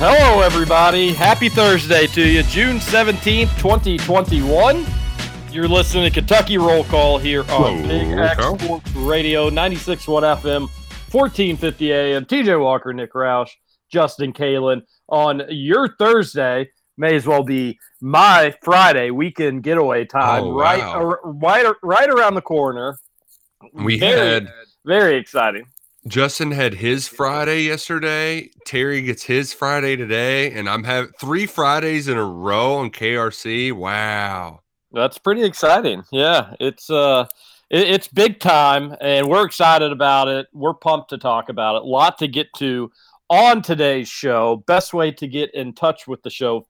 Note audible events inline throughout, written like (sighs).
Hello, everybody. Happy Thursday to you, June 17th, 2021. You're listening to Kentucky Roll Call here on Roll Big X Call. Sports Radio 96.1 FM, 1450 AM. TJ Walker, Nick Roush, Justin Kalen on your Thursday. May as well be my Friday weekend getaway time, Oh, right, wow. ar- right, right around the corner. We Very- had Very exciting. Justin had his Friday yesterday. Terry gets his Friday today, and I'm having three Fridays in a row on KRC. Wow. That's pretty exciting. Yeah, it's uh, it, it's big time, and we're excited about it. We're pumped to talk about it. A lot to get to on today's show. Best way to get in touch with the show,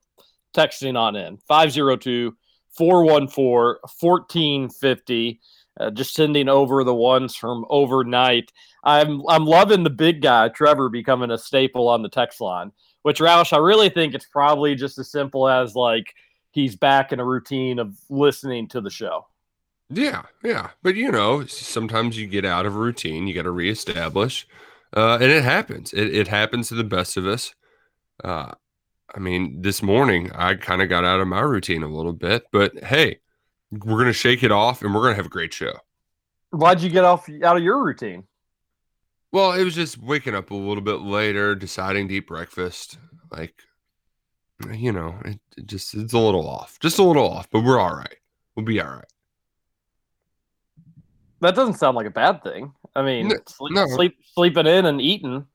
texting on in 502 414 1450. Uh, just sending over the ones from overnight. I'm I'm loving the big guy Trevor becoming a staple on the text line. Which Roush, I really think it's probably just as simple as like he's back in a routine of listening to the show. Yeah, yeah. But you know, sometimes you get out of a routine, you got to reestablish, uh, and it happens. It, it happens to the best of us. Uh, I mean, this morning I kind of got out of my routine a little bit, but hey, we're gonna shake it off, and we're gonna have a great show. Why'd you get off out of your routine? Well, it was just waking up a little bit later, deciding to eat breakfast. Like, you know, it, it just it's a little off, just a little off, but we're all right. We'll be all right. That doesn't sound like a bad thing. I mean, No, sleep, no. sleep sleeping in and eating.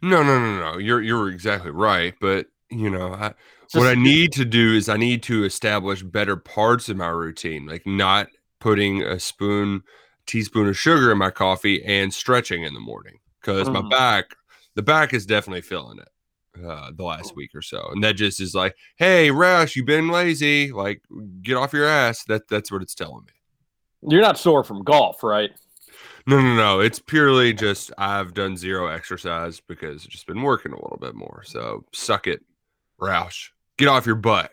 No, no, no, no. You're you're exactly right, but you know, I, It's what I need to do is I need to establish better parts of my routine, like not putting a spoon, teaspoon of sugar in my coffee and stretching in the morning because my Mhm. back, the back is definitely feeling it. Uh, the last week or so, and that just is like, hey, Roush, you've been lazy. Like, get off your ass. That that's what it's telling me. You're not sore from golf, right? No, no, no. It's purely just I've done zero exercise because I've just been working a little bit more. So suck it, Roush. Get off your butt,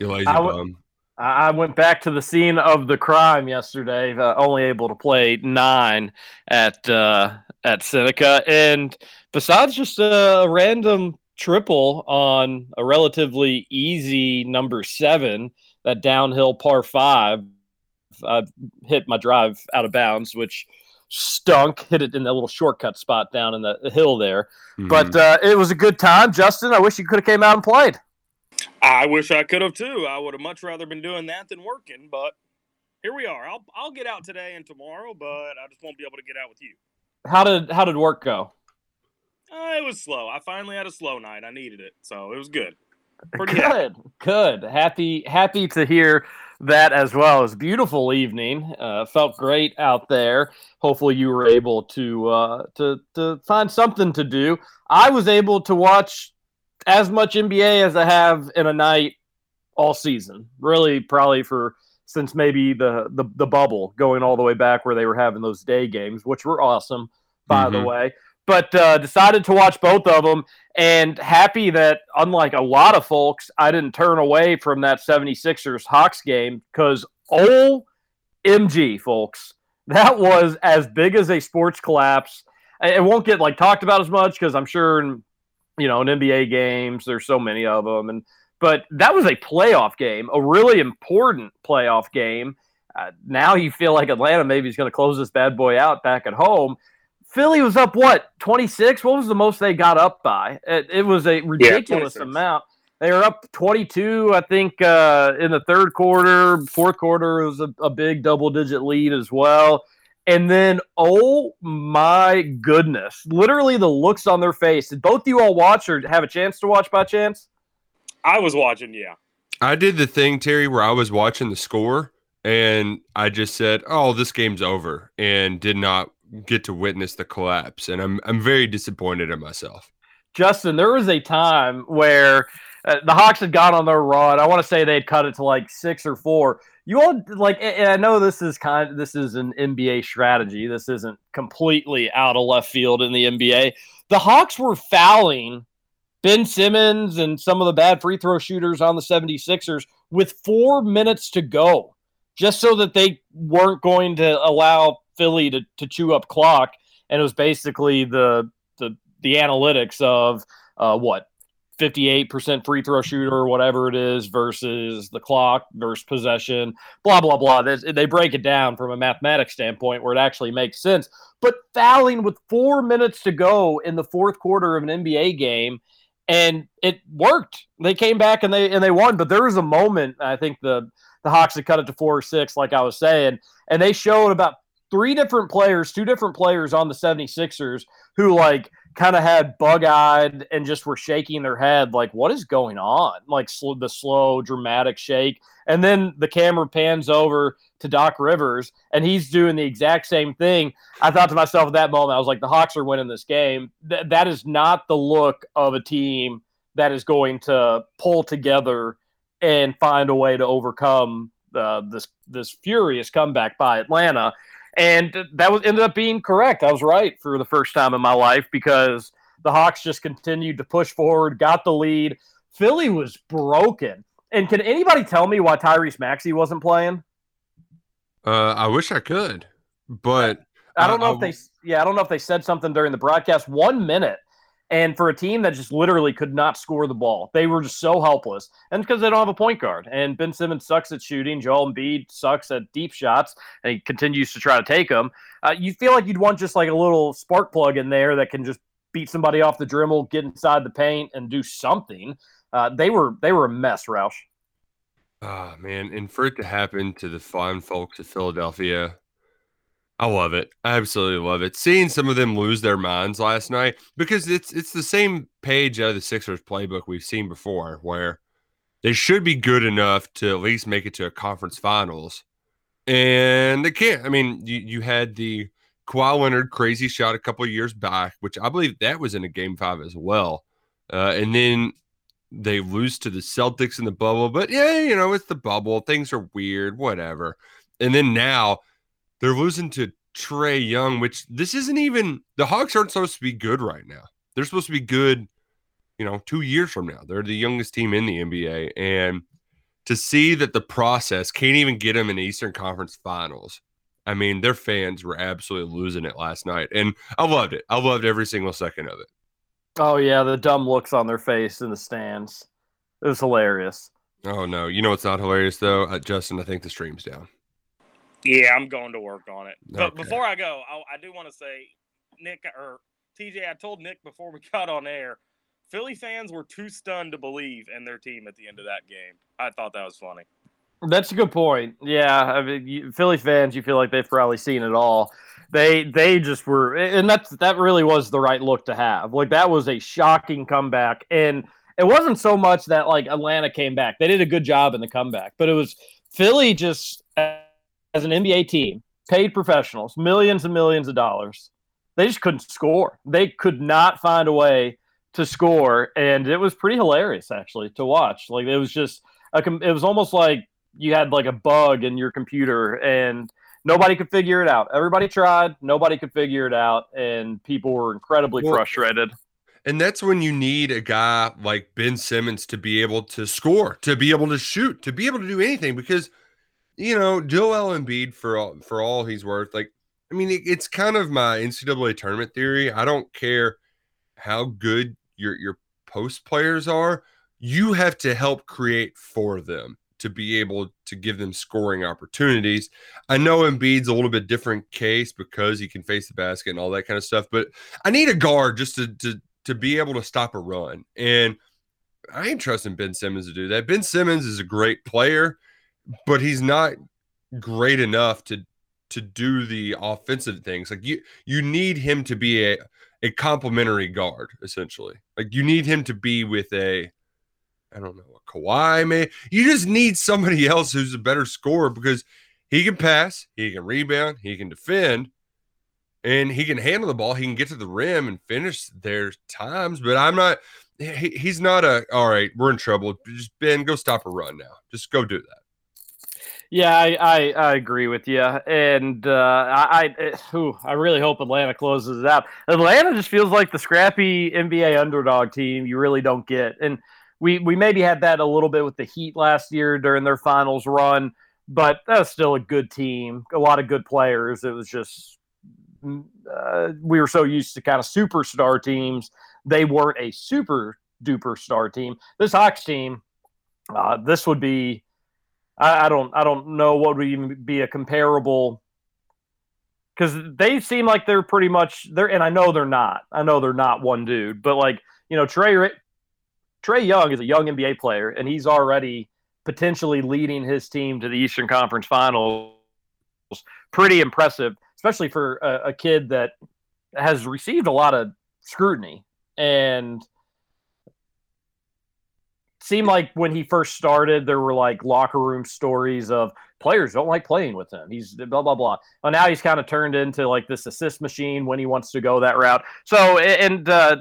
you lazy I w- bum. I went back to the scene of the crime yesterday. Uh, only able to play nine at uh, at Seneca, and besides just a random triple on a relatively easy number seven, that downhill par five, I hit my drive out of bounds, which stunk. Hit it in that little shortcut spot down in the hill there, but Mhm. uh, it was a good time. Justin, I wish you could have came out and played. I wish I could have too. I would have much rather been doing that than working, but here we are. I'll I'll get out today and tomorrow, but I just won't be able to get out with you. How did how did work go? Uh, it was slow. I finally had a slow night. I needed it, so it was good. Pretty happy. Good, good. Happy, happy to hear that as well. It was a beautiful evening. Uh, felt great out there. Hopefully, you were able to uh, to to find something to do. I was able to watch as much NBA as I have in a night all season. Really, probably for since maybe the the, the bubble going all the way back where they were having those day games, which were awesome, by the Mhm. way. But uh, decided to watch both of them and happy that unlike a lot of folks i didn't turn away from that 76ers hawks game because omg folks that was as big as a sports collapse it it won't get like talked about as much because i'm sure in you know in nba games there's so many of them and but that was a playoff game a really important playoff game uh, now you feel like atlanta maybe is going to close this bad boy out back at home Philly was up what 26? What was the most they got up by? It, it was a ridiculous 26. amount. They were up 22, I think, uh, in the third quarter. Fourth quarter was a, a big double digit lead as well. And then, oh my goodness, literally the looks on their face. Did both you all watch or have a chance to watch by chance? I was watching. Yeah, I did the thing, Terry, where I was watching the score and I just said, "Oh, this game's over," and did not get to witness the collapse. And I'm I'm very disappointed in myself. Justin, there was a time where uh, the Hawks had gone on their run. I want to say they had cut it to like six or four. You all like, and I know this is kind of this is an NBA strategy. This isn't completely out of left field in the NBA. The Hawks were fouling Ben Simmons and some of the bad free throw shooters on the 76ers with four minutes to go, just so that they weren't going to allow Philly to, to chew up clock. And it was basically the the the analytics of uh, what 58% free throw shooter or whatever it is versus the clock versus possession, blah, blah, blah. They, they break it down from a mathematics standpoint where it actually makes sense. But fouling with four minutes to go in the fourth quarter of an NBA game, and it worked. They came back and they and they won. But there was a moment, I think the the Hawks had cut it to four or six, like I was saying, and they showed about three different players, two different players on the 76ers who like kind of had bug eyed and just were shaking their head, like, what is going on? Like sl- the slow, dramatic shake. And then the camera pans over to Doc Rivers, and he's doing the exact same thing. I thought to myself at that moment, I was like, the Hawks are winning this game. Th- that is not the look of a team that is going to pull together and find a way to overcome uh, this this furious comeback by Atlanta and that was ended up being correct. I was right for the first time in my life because the Hawks just continued to push forward, got the lead. Philly was broken. And can anybody tell me why Tyrese Maxey wasn't playing? Uh, I wish I could, but I don't know if they yeah, I don't know if they said something during the broadcast. 1 minute and for a team that just literally could not score the ball, they were just so helpless. And because they don't have a point guard. And Ben Simmons sucks at shooting. Joel Embiid sucks at deep shots, and he continues to try to take them. Uh, you feel like you'd want just like a little spark plug in there that can just beat somebody off the dribble, get inside the paint, and do something. Uh, they were they were a mess, Roush. Oh man, and for it to happen to the fine folks of Philadelphia, I love it. I absolutely love it. Seeing some of them lose their minds last night because it's it's the same page out of the Sixers playbook we've seen before where they should be good enough to at least make it to a conference finals. And they can't. I mean, you, you had the Kawhi Leonard crazy shot a couple years back, which I believe that was in a game five as well. Uh, and then they lose to the Celtics in the bubble. But yeah, you know, it's the bubble. Things are weird, whatever. And then now they're losing to Trae Young, which this isn't even the Hawks aren't supposed to be good right now. They're supposed to be good, you know, two years from now. They're the youngest team in the NBA. And to see that the process can't even get them in Eastern Conference finals. I mean, their fans were absolutely losing it last night. And I loved it. I loved every single second of it. Oh yeah, the dumb looks on their face in the stands. It was hilarious. Oh no, you know it's not hilarious though, uh, Justin. I think the stream's down. Yeah, I'm going to work on it. But Okay. before I go, I, I do want to say, Nick or TJ, I told Nick before we (laughs) got on air, Philly fans were too stunned to believe in their team at the end of that game. I thought that was funny. That's a good point. Yeah, I mean, you, Philly fans, you feel like they've probably seen it all. They they just were, and that's that really was the right look to have. Like that was a shocking comeback, and it wasn't so much that like Atlanta came back. They did a good job in the comeback, but it was Philly just as an NBA team, paid professionals, millions and millions of dollars. They just couldn't score. They could not find a way to score, and it was pretty hilarious actually to watch. Like it was just a, it was almost like you had like a bug in your computer and nobody could figure it out. Everybody tried, nobody could figure it out, and people were incredibly Well, frustrated. And that's when you need a guy like Ben Simmons to be able to score, to be able to shoot, to be able to do anything because you know, Joel Embiid for all for all he's worth, like I mean, it, it's kind of my NCAA tournament theory. I don't care how good your your post players are, you have to help create for them to be able to give them scoring opportunities. I know Embiid's a little bit different case because he can face the basket and all that kind of stuff, but I need a guard just to to to be able to stop a run. And I ain't trusting Ben Simmons to do that. Ben Simmons is a great player, but he's not great enough to to do the offensive things. Like you you need him to be a a complementary guard, essentially. Like you need him to be with a I don't know, a Kawhi, man. You just need somebody (laughs) else who's a better scorer because he can pass, he can rebound, he can defend, and he can handle the ball. He can get to the rim and finish their times. But I'm not. He, he's not a. All right, we're in trouble. Just Ben, go stop a run now. Just go do that. Yeah, I, I, I agree with you, and uh, I I, ooh, I really hope Atlanta closes it out. Atlanta just feels like the scrappy NBA underdog team you really don't get, and we we maybe had that a little bit with the Heat last year during their finals run, but that was still a good team, a lot of good players. It was just uh, we were so used to kind of superstar teams, they weren't a super duper star team. This Hawks team, uh, this would be I, I don't I don't know what would even be a comparable because they seem like they're pretty much they're and I know they're not. I know they're not one dude, but like you know Trae Trae Young is a young NBA player and he's already potentially leading his team to the Eastern Conference Finals. Pretty impressive, especially for a, a kid that has received a lot of scrutiny and seemed like when he first started, there were like locker room stories of players don't like playing with him. He's blah blah blah. Well, now he's kind of turned into like this assist machine when he wants to go that route. So and uh,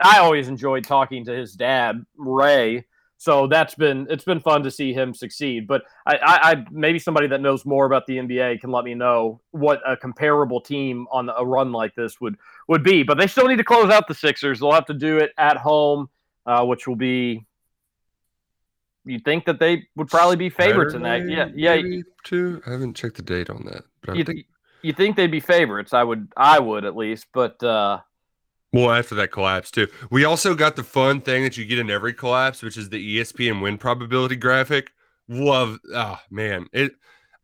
I always enjoyed talking to his dad Ray. So that's been it's been fun to see him succeed. But I, I, I maybe somebody that knows more about the NBA can let me know what a comparable team on a run like this would would be. But they still need to close out the Sixers. They'll have to do it at home, uh, which will be you'd think that they would probably be favorites in that. Yeah, yeah. Maybe two. I haven't checked the date on that, but I You, think you think they'd be favorites? I would, I would at least. But uh, well after that collapse too. We also got the fun thing that you get in every collapse, which is the ESPN win probability graphic. Love, ah man, it.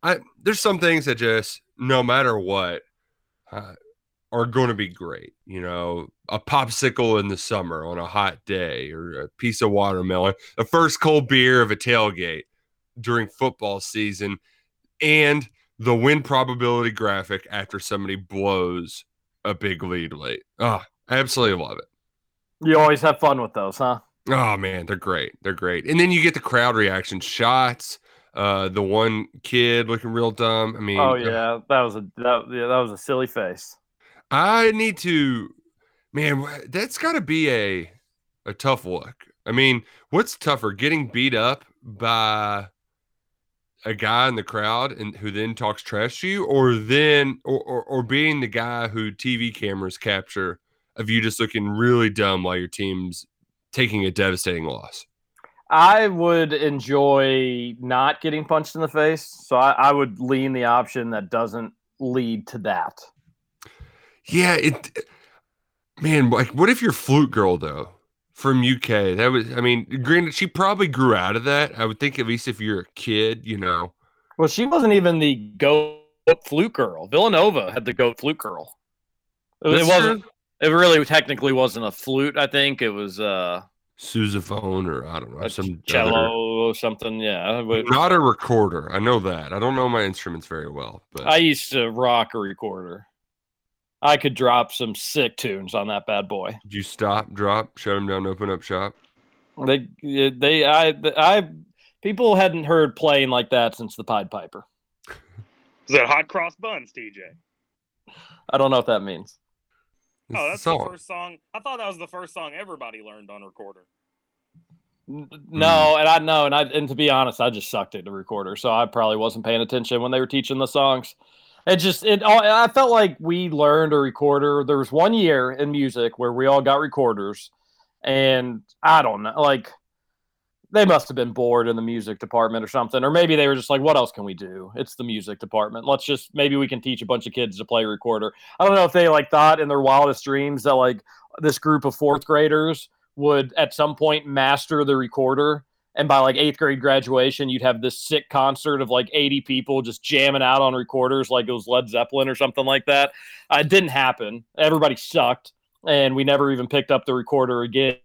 I there's some things that just no matter what. Uh, are going to be great. You know, a popsicle in the summer on a hot day, or a piece of watermelon, a first cold beer of a tailgate during football season, and the win probability graphic after somebody blows a big lead late. Oh, I absolutely love it. you always have fun with those, huh? Oh man, they're great. They're great. And then you get the crowd reaction shots. Uh, the one kid looking real dumb. I mean, Oh yeah, that was a that, yeah, that was a silly face. I need to, man. That's got to be a a tough look. I mean, what's tougher, getting beat up by a guy in the crowd and who then talks trash to you, or then, or or, or being the guy who TV cameras capture of you just looking really dumb while your team's taking a devastating loss. I would enjoy not getting punched in the face, so I, I would lean the option that doesn't lead to that. Yeah, it man, like what if you're flute girl though from UK? That was I mean, granted she probably grew out of that. I would think at least if you're a kid, you know. Well, she wasn't even the goat flute girl. Villanova had the goat flute girl. It, it wasn't. It really technically wasn't a flute. I think it was uh, sousaphone or I don't know, some cello other- or something. Yeah, not a recorder. I know that. I don't know my instruments very well, but I used to rock a recorder. I could drop some sick tunes on that bad boy. did you stop, drop, shut them down, open up shop? They, they, I, I, people hadn't heard playing like that since the Pied Piper. Is that hot cross buns, TJ? I don't know what that means. It's Oh, that's the song. first song. I thought that was the first song everybody learned on recorder. N-. No, mm. and I know, and I, and to be honest, I just sucked at the recorder, so I probably wasn't paying attention when they were teaching the songs. It just, it, all I felt like we learned a recorder. There was one year in music where we all got recorders, and I don't know, like they must have been bored in the music department or something, or maybe they were just like, "What else can we do? It's the music department. Let's just maybe we can teach a bunch of kids to play recorder." I don't know if they like thought in their wildest dreams that like this group of fourth graders would at some point master the recorder and by like eighth grade graduation you'd have this sick concert of like 80 people just jamming out on recorders like it was led zeppelin or something like that. Uh, it didn't happen. Everybody sucked and we never even picked up the recorder again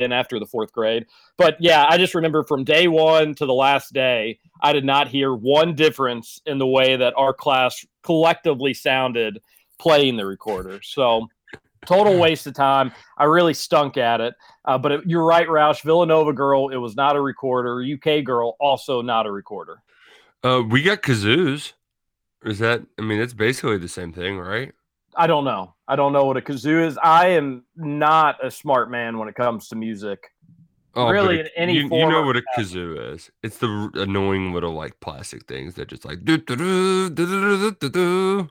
after the fourth grade. But yeah i just remember from day one to the last day i did not hear one difference in the way that our class collectively sounded playing the recorder. So total waste of time i really stunk at it uh, but it, you're right, Roush. Villanova girl, it was not a recorder. UK girl, also not a recorder. Uh, we got kazoos. Is that? I mean, it's basically the same thing, right? I don't know. I don't know what a kazoo is. I am not a smart man when it comes to music. Oh, Really, in any you, you know what a kazoo is? It's the annoying little like plastic things that just like. doo, doo, doo, doo, doo, doo, doo, doo.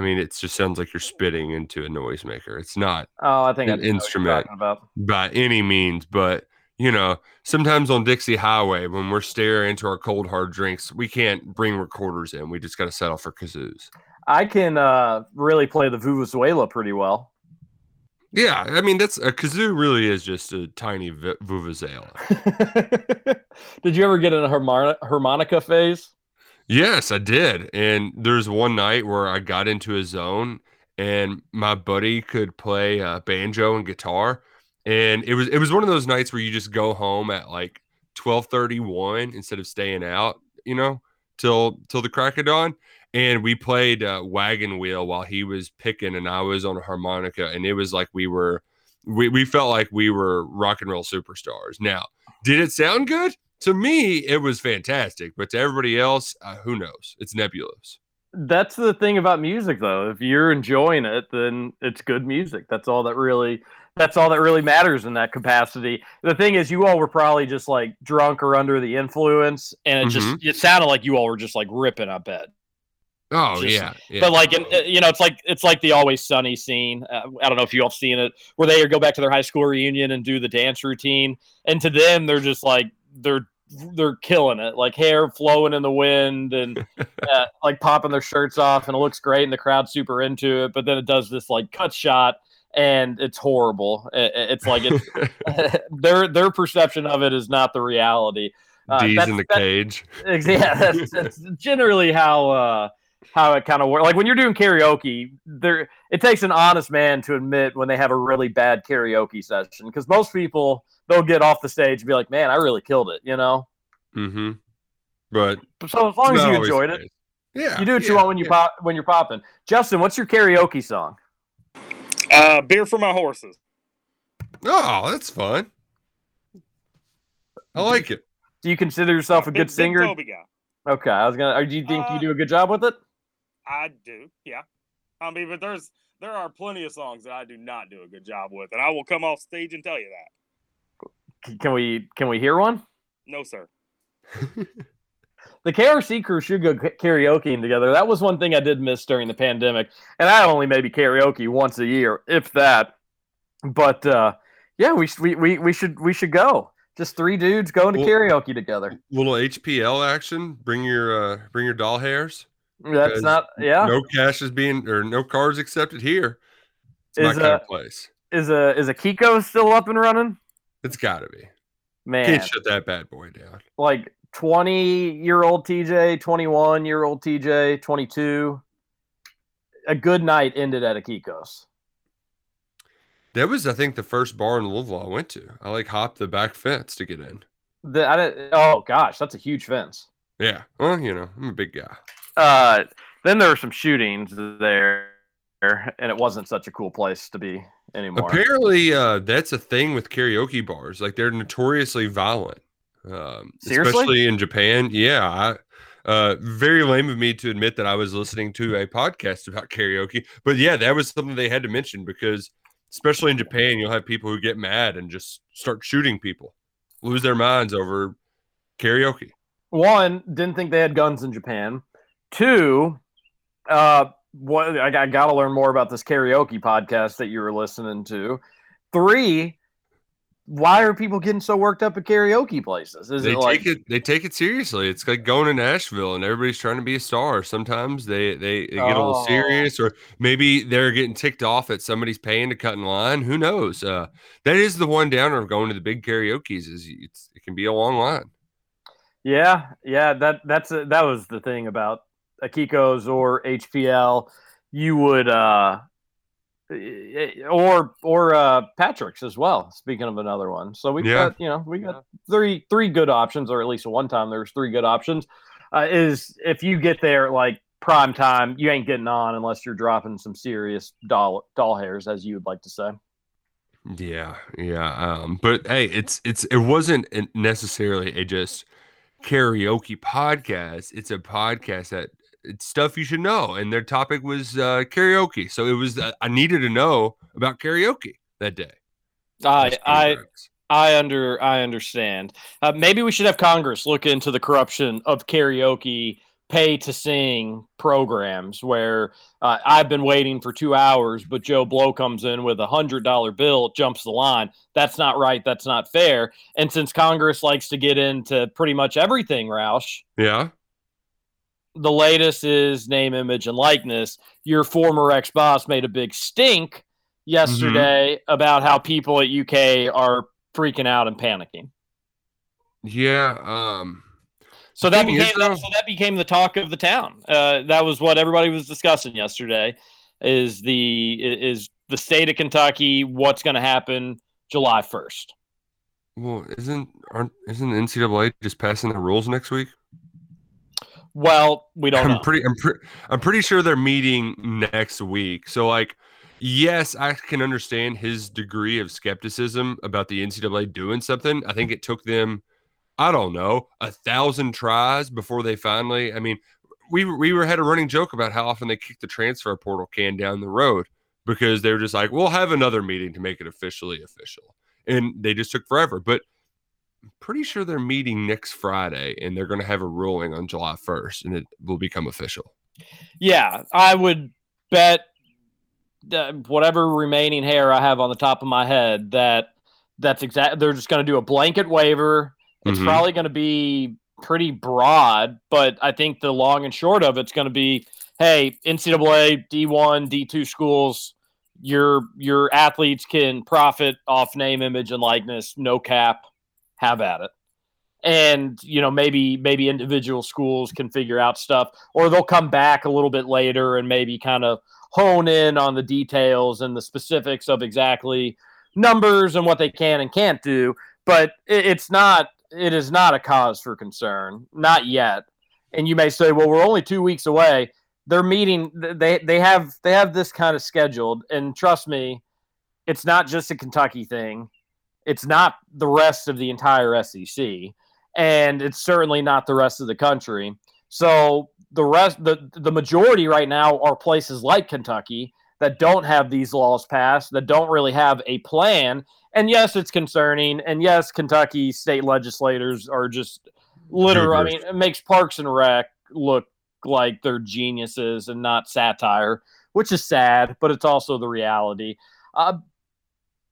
I mean, it just sounds like you're spitting into a noisemaker. It's not Oh, I think An I just know what you're instrument. by any means, but you know, sometimes on Dixie Highway when we're staring into our cold hard drinks, we can't bring recorders in. We just got to settle for kazoos. I can uh, really play the Vuvuzuela pretty well. Yeah, I mean that's a kazoo. Really is just a tiny v- vuvuzela. (laughs) Did you ever get in a harmonica phase? Yes, I did. And there's one night where I got into a zone and my buddy could play uh, banjo and guitar. And it was it was one of those nights where you just go home at like 12:31 instead of staying out, you know, till till the crack of dawn. And we played uh, wagon wheel while he was picking and I was on a harmonica and it was like we were we, we felt like we were rock and roll superstars. Now, did it sound good? To me, it was fantastic, but to everybody else, uh, who knows? It's nebulous. That's the thing about music, though. If you're enjoying it, then it's good music. That's all that really. That's all that really matters in that capacity. The thing is, you all were probably just like drunk or under the influence, and it just it sounded like you all were just like ripping. I bet. Oh Just- yeah, yeah. But like, uh, you know, it's like it's like the Always Sunny scene. Uh, I don't know if you all seen it, where they go back to their high school reunion and do the dance routine, and to them, they're just like they're they're killing it, like hair flowing in the wind and (laughs) uh, like popping their shirts off, and it looks great, and the crowd's super into it. But then it does this like cut shot, and it's horrible. I- I- It's like it's (laughs) (laughs) their their perception of it is not the reality. Uh, D's that's- in the that- cage. Yeah, that's, that's generally how uh, how it kind of works. Like when you're doing karaoke, there it takes an honest man to admit when they have a really bad karaoke session because most people they'll get off the stage and be like, "Man, I really killed it," you know. Mm-hmm. But So as long as you enjoyed it, yeah, you do what you want when you yeah. pop when you're popping. Justin, what's your karaoke song? Uh, beer for my horses. Oh, that's fun. I like it. Do you consider yourself a Big- good big singer? Toby guy. Okay, I was gonna. Or do you think you Uh, do a good job with it? I do, yeah. I mean, but there's there are plenty of songs that I do not do a good job with, and I will come off stage and tell you that. C- Can we can we hear one? No, sir. (laughs) the KRC crew should go karaokeing together. That was one thing I did miss during the pandemic, and I only maybe karaoke once a year, if that. But uh, yeah, we, we we we should we should go. Just three dudes going to Well- karaoke together. Little HPL action. Bring your uh bring your doll hairs. That's not yeah. No cash is being or no cards accepted here. It's my Is, kind uh, of place. Is a is Akiko still up and running? It's got to be. Man, Can't shut that bad boy down. like twenty year old TJ, twenty one year old TJ, twenty two. A good night ended at Akiko's. That was, I think, the first bar in Louisville I went to. I like hopped the back fence to get in. The, I didn't, oh gosh, that's a huge fence. Yeah. Well, you know, I'm a big guy. Uh, then there were some shootings there, and it wasn't such a cool place to be anymore. Apparently, uh, that's a thing with karaoke bars. Like they're notoriously violent. Um, Seriously? especially in Japan. Yeah. I, uh, very lame of me to admit that I was listening to a podcast about karaoke, but yeah, that was something they had to mention because, especially in Japan, you'll have people who get mad and just start shooting people, lose their minds over karaoke. One, didn't think they had guns in Japan. Two, uh, what I, I got to learn more about this karaoke podcast that you were listening to. Three, why are people getting so worked up at karaoke places? Is they it like take it they take it seriously. It's like going to Nashville and everybody's trying to be a star. Sometimes they they, they get a little Oh. serious, or maybe they're getting ticked off at somebody's paying to cut in line. Who knows? Uh, that is the one downer of going to the big karaoke's is it's, it can be a long line. Yeah, yeah, that that's a, that was the thing about Akiko's or HPL. You would uh eh, or or uh Patrick's as well. Speaking of another one, so we Yeah. got you know we got three three good options, or at least one time there's three good options. Uh, is if you get there like prime time, you ain't getting on unless you're dropping some serious doll doll hairs, as you would like to say. Yeah, yeah. Um, but hey, it's it's it wasn't necessarily a just karaoke podcast. It's a podcast that it's stuff you should know. And their topic was uh, karaoke. So it was uh, I needed to know about karaoke that day. I I. I under I understand. Uh, maybe we should have Congress look into the corruption of karaoke pay to sing programs where uh, I've been waiting for two hours, but Joe Blow comes in with a hundred dollar bill, jumps the line. That's not right. That's not fair. And since Congress likes to get into pretty much everything, Roush, yeah. The latest is name, image, and likeness. Your former ex boss made a big stink yesterday about how people at UK are freaking out and panicking. Yeah. Um So that became is, that, so that became the talk of the town. Uh, that was what everybody was discussing yesterday. Is the is the state of Kentucky? What's going to happen July first? well isn't aren't isn't the NCAA just passing the rules next week? Well, we don't I'm know. pretty I'm pretty I'm pretty sure they're meeting next week. So like yes, I can understand his degree of skepticism about the NCAA doing something. I think it took them, I don't know, a thousand tries before they finally. I mean, we we were had a running joke about how often they kick the transfer portal can down the road because they were just like, we'll have another meeting to make it officially official, and they just took forever. But I'm pretty sure they're meeting next Friday, and they're going to have a ruling on July 1st, and it will become official. Yeah, I would bet that whatever remaining hair I have on the top of my head that that's exact. They're just going to do a blanket waiver. It's Mhm. probably going to be pretty broad, but I think the long and short of it's going to be, hey, NCAA D1, D2 schools, your your athletes can profit off name, image, and likeness, no cap. Have at it. And you know maybe maybe individual schools can figure out stuff or they'll come back a little bit later and maybe kind of hone in on the details and the specifics of exactly numbers and what they can and can't do. But it's not it is not a cause for concern not yet. And you may say well we're only two weeks away. They're meeting they they have they have this kind of scheduled. And trust me it's not just a kentucky thing it's not the rest of the entire sec and it's certainly not the rest of the country. So the rest, the the majority right now are places like Kentucky that don't have these laws passed, that don't really have a plan. And yes, it's concerning. And yes, Kentucky state legislators are just literal. I mean, it makes Parks and Rec look like they're geniuses and not satire, which is sad, but it's also the reality. Uh,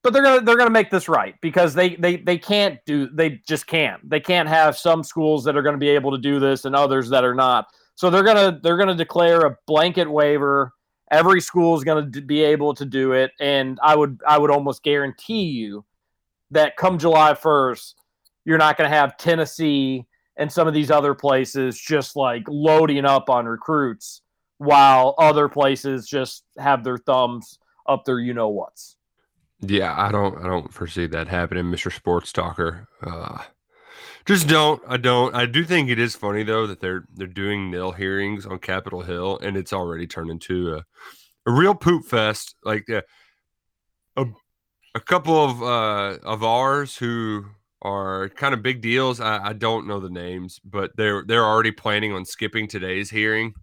but they're gonna they're gonna make this right because they they they can't do they just can't. They can't have some schools that are to be able to do this and others that are not. So they're gonna they're gonna declare a blanket waiver. Every school is to be able to do it. And i would i would almost guarantee you that come july 1st you're not to have tennessee and some of these other places just like loading up on recruits while other places just have their thumbs up their you know what's Yeah, I don't I don't foresee that happening, Mr. Sports Talker. Uh just don't. I don't. I do think it is funny though that they're they're doing nil hearings on Capitol Hill and it's already turned into a a real poop fest. Like uh, a a couple of uh of ours who are kind of big deals. I, I don't know the names, but they're they're already planning on skipping today's hearing.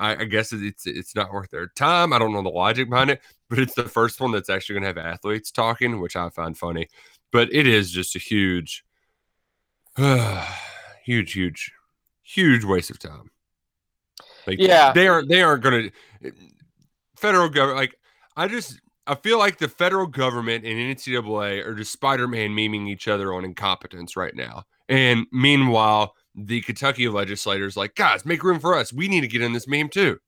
I, I guess it's it's not worth their time. I don't know the logic behind it, but it's the first one that's actually going to have athletes talking, which I find funny. But it is just a huge, (sighs) huge, huge, huge waste of time. Like, Yeah. they aren't they aren't going to federal government. Like, I just I feel like the federal government and NCAA are just Spider Man memeing each other on incompetence right now. And meanwhile, the Kentucky legislators like, guys, make room for us. We need to get in this meme too.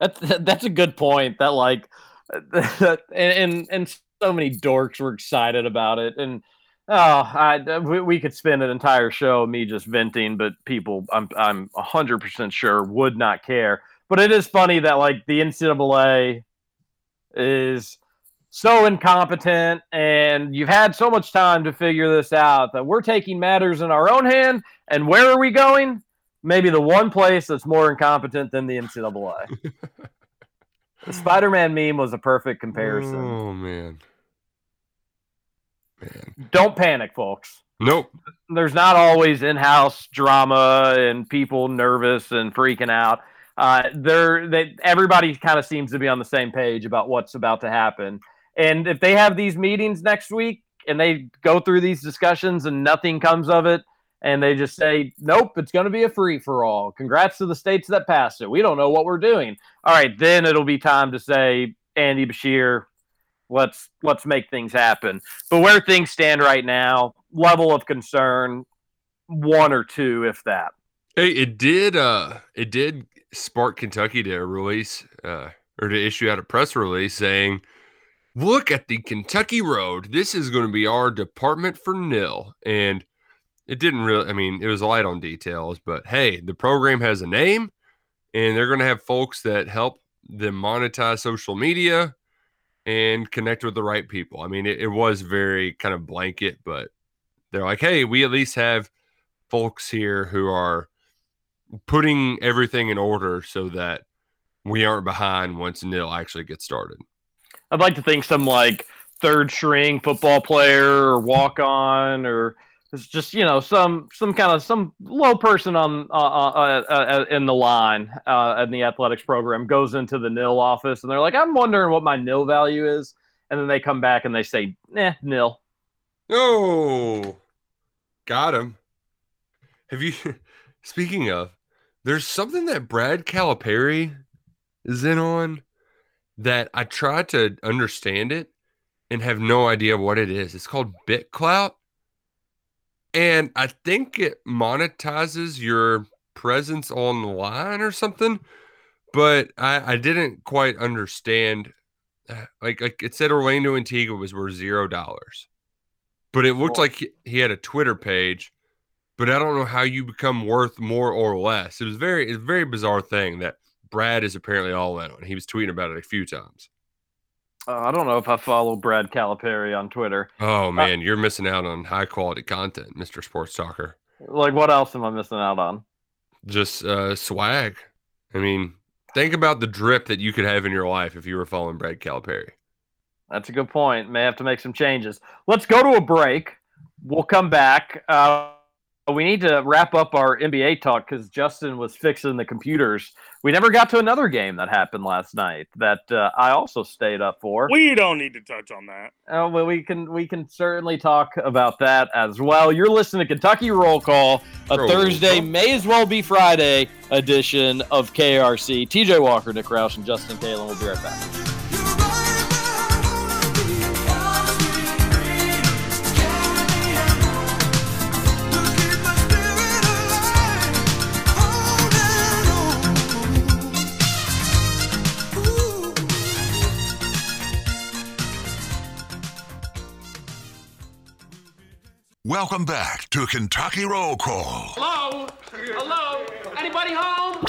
That's (laughs) that's a good point. That like, (laughs) and and, and so many dorks were excited about it, and oh, I we, we could spend an entire show me just venting, but people, I'm I'm hundred percent sure would not care. But it is funny that like the NCAA is so incompetent and you've had so much time to figure this out that we're taking matters in our own hand. And where are we going? Maybe the one place that's more incompetent than the ncaa (laughs) the spider-man meme was a perfect comparison Oh man. Man. don't panic folks Nope. there's not always in-house drama and people nervous and freaking out Uh, they're they everybody kind of seems to be on the same page about what's about to happen. And if they have these meetings next week and they go through these discussions and nothing comes of it, and they just say, "Nope, it's going to be a free for all." Congrats to the states that passed it. We don't know what we're doing. All right, then it'll be time to say, Andy Beshear, let's let's make things happen. But where things stand right now, level of concern, one or two, if that. Hey, it did. Uh, it did spark Kentucky to release uh, or to issue out a press release saying, "Look at the Kentucky road. This is going to be our department for nil." And it didn't really. I mean, it was light on details, but hey, the program has a name, and they're going to have folks that help them monetize social media and connect with the right people. I mean, it, it was very kind of blanket, but they're like, "Hey, we at least have folks here who are." putting everything in order so that we aren't behind once nil actually gets started. I'd like to think some like third string football player or walk on or it's just you know some some kind of some low person on uh, uh, uh, uh, in the line uh, in the athletics program goes into the nil office and they're like I'm wondering what my nil value is and then they come back and they say eh nil. Oh, got him. Have you? (laughs) Speaking of, there's something that Brad Calipari is in on that I try to understand it and have no idea what it is. It's called BitClout. And I think it monetizes your presence online or something, but I, I didn't quite understand. uh, Like, like it said, Orlando Antigua was worth zero dollars, but it looked like he, he had a Twitter page but I don't know how you become worth more or less. It was very, it's a very bizarre thing that Brad is apparently all in on. He was tweeting about it a few times. Uh, I don't know if I follow Brad Calipari on Twitter. Oh man, you're missing out on high quality content, Mr. Sports Talker. Like what else am I missing out on? Just uh, swag. I mean, think about the drip that you could have in your life if you were following Brad Calipari. That's a good point. May have to make some changes. Let's go to a break. We'll come back. Uh, we need to wrap up our NBA talk because Justin was fixing the computers. We never got to another game that happened last night that uh, I also stayed up for. We don't need to touch on that. Uh, well, we can we can certainly talk about that as well. You're listening to Kentucky Roll Call, a Roll Thursday, Call. may as well be Friday edition of KRC. TJ Walker, Nick Roush, and Justin Kalen will be right back. Welcome back to Kentucky Roll Call. Hello? Hello? Anybody home?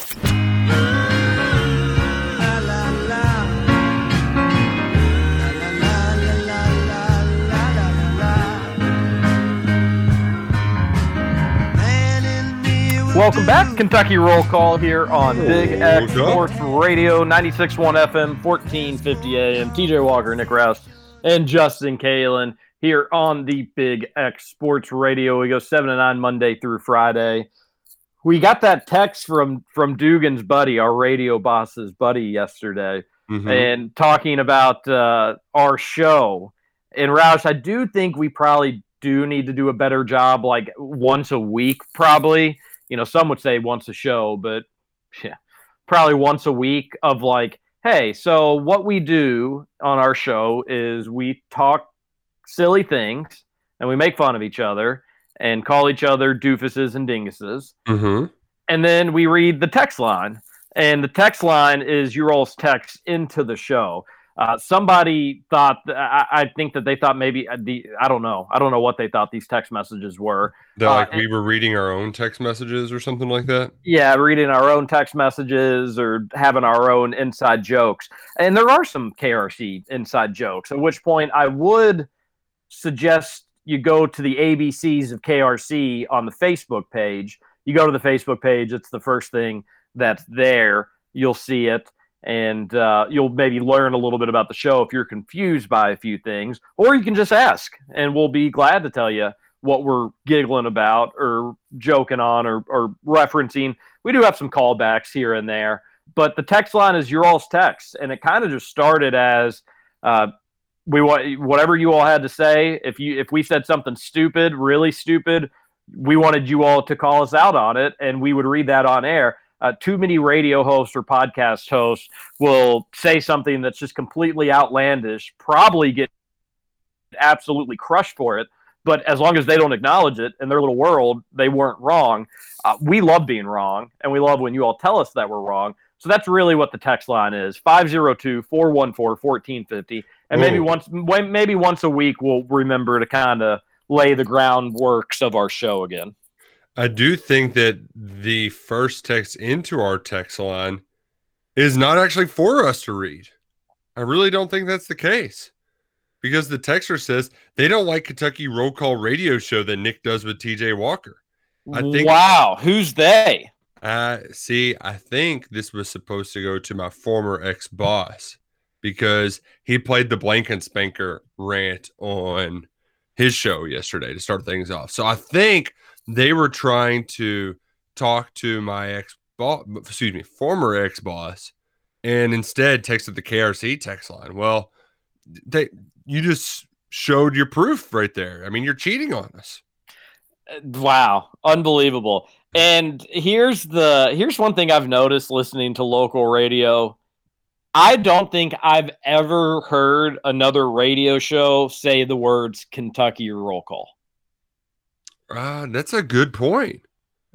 Welcome back, Kentucky Roll Call here on Big X Sports Radio, 96.1 FM, 1450 AM. TJ Walker, Nick Roush, and Justin Kalen here on the Big X Sports Radio. We go 7 to 9 Monday through Friday. We got that text from from Dugan's buddy, our radio boss's buddy, yesterday Mhm. and talking about uh, our show. And Roush, I do think we probably do need to do a better job, like once a week, probably. You know, some would say once a show, but yeah, probably once a week of like, hey, so what we do on our show is we talk silly things and we make fun of each other and call each other doofuses and dinguses. Mhm. and then we read the text line and the text line is your all's text into the show. Uh, somebody thought I, I think that they thought maybe uh, the i don't know. I don't know what they thought these text messages were. That Uh, like we were reading our own text messages or something like that. yeah reading our own text messages or having our own inside jokes. And there are some krc inside jokes at which point i would suggest you go to the abcs of krc on the facebook page. You go to the facebook page it's the first thing that's there. You'll see it and uh, you'll maybe learn a little bit about the show if you're confused by a few things or you can just ask and we'll be glad to tell you what we're giggling about or joking on or, or referencing. We do have some callbacks here and there But the text line is your all's text, and it kind of just started as uh, we want whatever you all had to say. If you if we said something stupid, really stupid, we wanted you all to call us out on it, and we would read that on air. Uh, too many radio hosts or podcast hosts will say something that's just completely outlandish, probably get absolutely crushed for it. But as long as they don't acknowledge it in their little world, they weren't wrong. Uh, we love being wrong, and we love when you all tell us that we're wrong. So that's really what the text line is 502 414 1450. And maybe Ooh. once maybe once a week we'll remember to kind of lay the groundworks of our show again. I do think that the first text into our text line is not actually for us to read. I really don't think that's the case because the texter says they don't like Kentucky roll call radio show that Nick does with TJ Walker. I think- wow, who's they? Uh, see, I think this was supposed to go to my former ex boss because he played the blank and spanker rant on his show yesterday to start things off. So I think they were trying to talk to my ex boss, excuse me, former ex boss, and instead texted the KRC text line. Well, they you just showed your proof right there. I mean, you're cheating on us. Uh, wow, unbelievable. And here's the here's one thing I've noticed listening to local radio. I don't think I've ever heard another radio show say the words Kentucky roll call. Uh, that's a good point.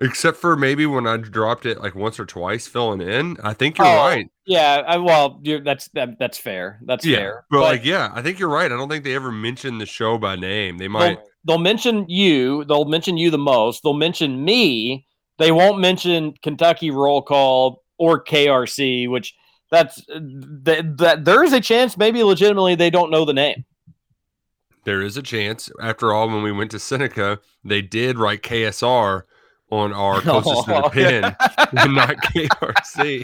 Except for maybe when I dropped it like once or twice filling in. I think you're Oh, right. Yeah, I, well, you're, that's that, that's fair. That's Yeah. fair. But, like, yeah, I think you're right. I don't think they ever mentioned the show by name. They might they'll, they'll mention you. They'll mention you the most. They'll mention me. They won't mention Kentucky roll call or KRC, which that's that, that there is a chance maybe legitimately they don't know the name. there is a chance. After all, when we went to Seneca, they did write KSR on our (laughs) closest to the Oh, (laughs) pin and not KRC.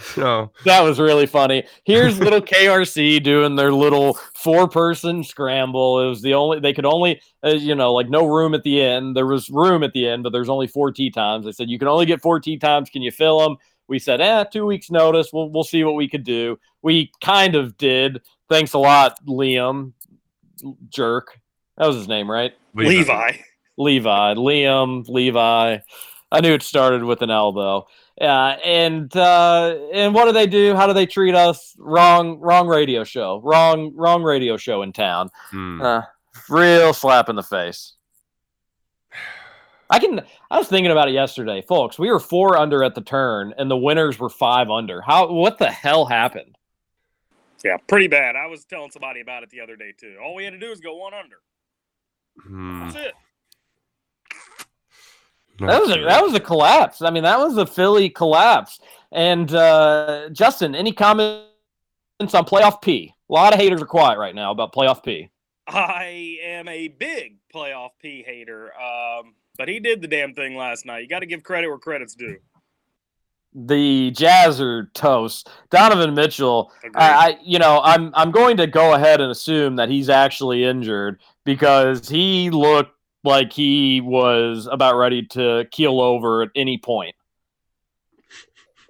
So That was really funny. Here's little KRC doing their little four person scramble. It was the only, they could only, uh, you know, like no room at the end. There was room at the end, but there's only four tea times. They said, you can only get four tea times. Can you fill them? We said, eh, two weeks notice. We'll, we'll see what we could do. We kind of did. Thanks a lot, Liam. Jerk. That was his name, right? Levi. Levi, Liam, Levi. I knew it started with an L though. Uh, and uh, and what do they do? How do they treat us? Wrong, wrong radio show. Wrong, wrong radio show in town. Hmm. Uh, real slap in the face. I can. I was thinking about it yesterday, folks. We were four under at the turn, and the winners were five under. How? What the hell happened? Yeah, pretty bad. I was telling somebody about it the other day too. All we had to do is go one under. Hmm. That's it. That was a, that was a collapse. I mean, that was a Philly collapse. And uh, Justin, any comments on playoff P? A lot of haters are quiet right now about playoff P. I am a big playoff P hater, um, but he did the damn thing last night. You got to give credit where credit's due. The Jazz are toast. Donovan Mitchell. I, I, you know, I'm I'm going to go ahead and assume that he's actually injured because he looked like he was about ready to keel over at any point.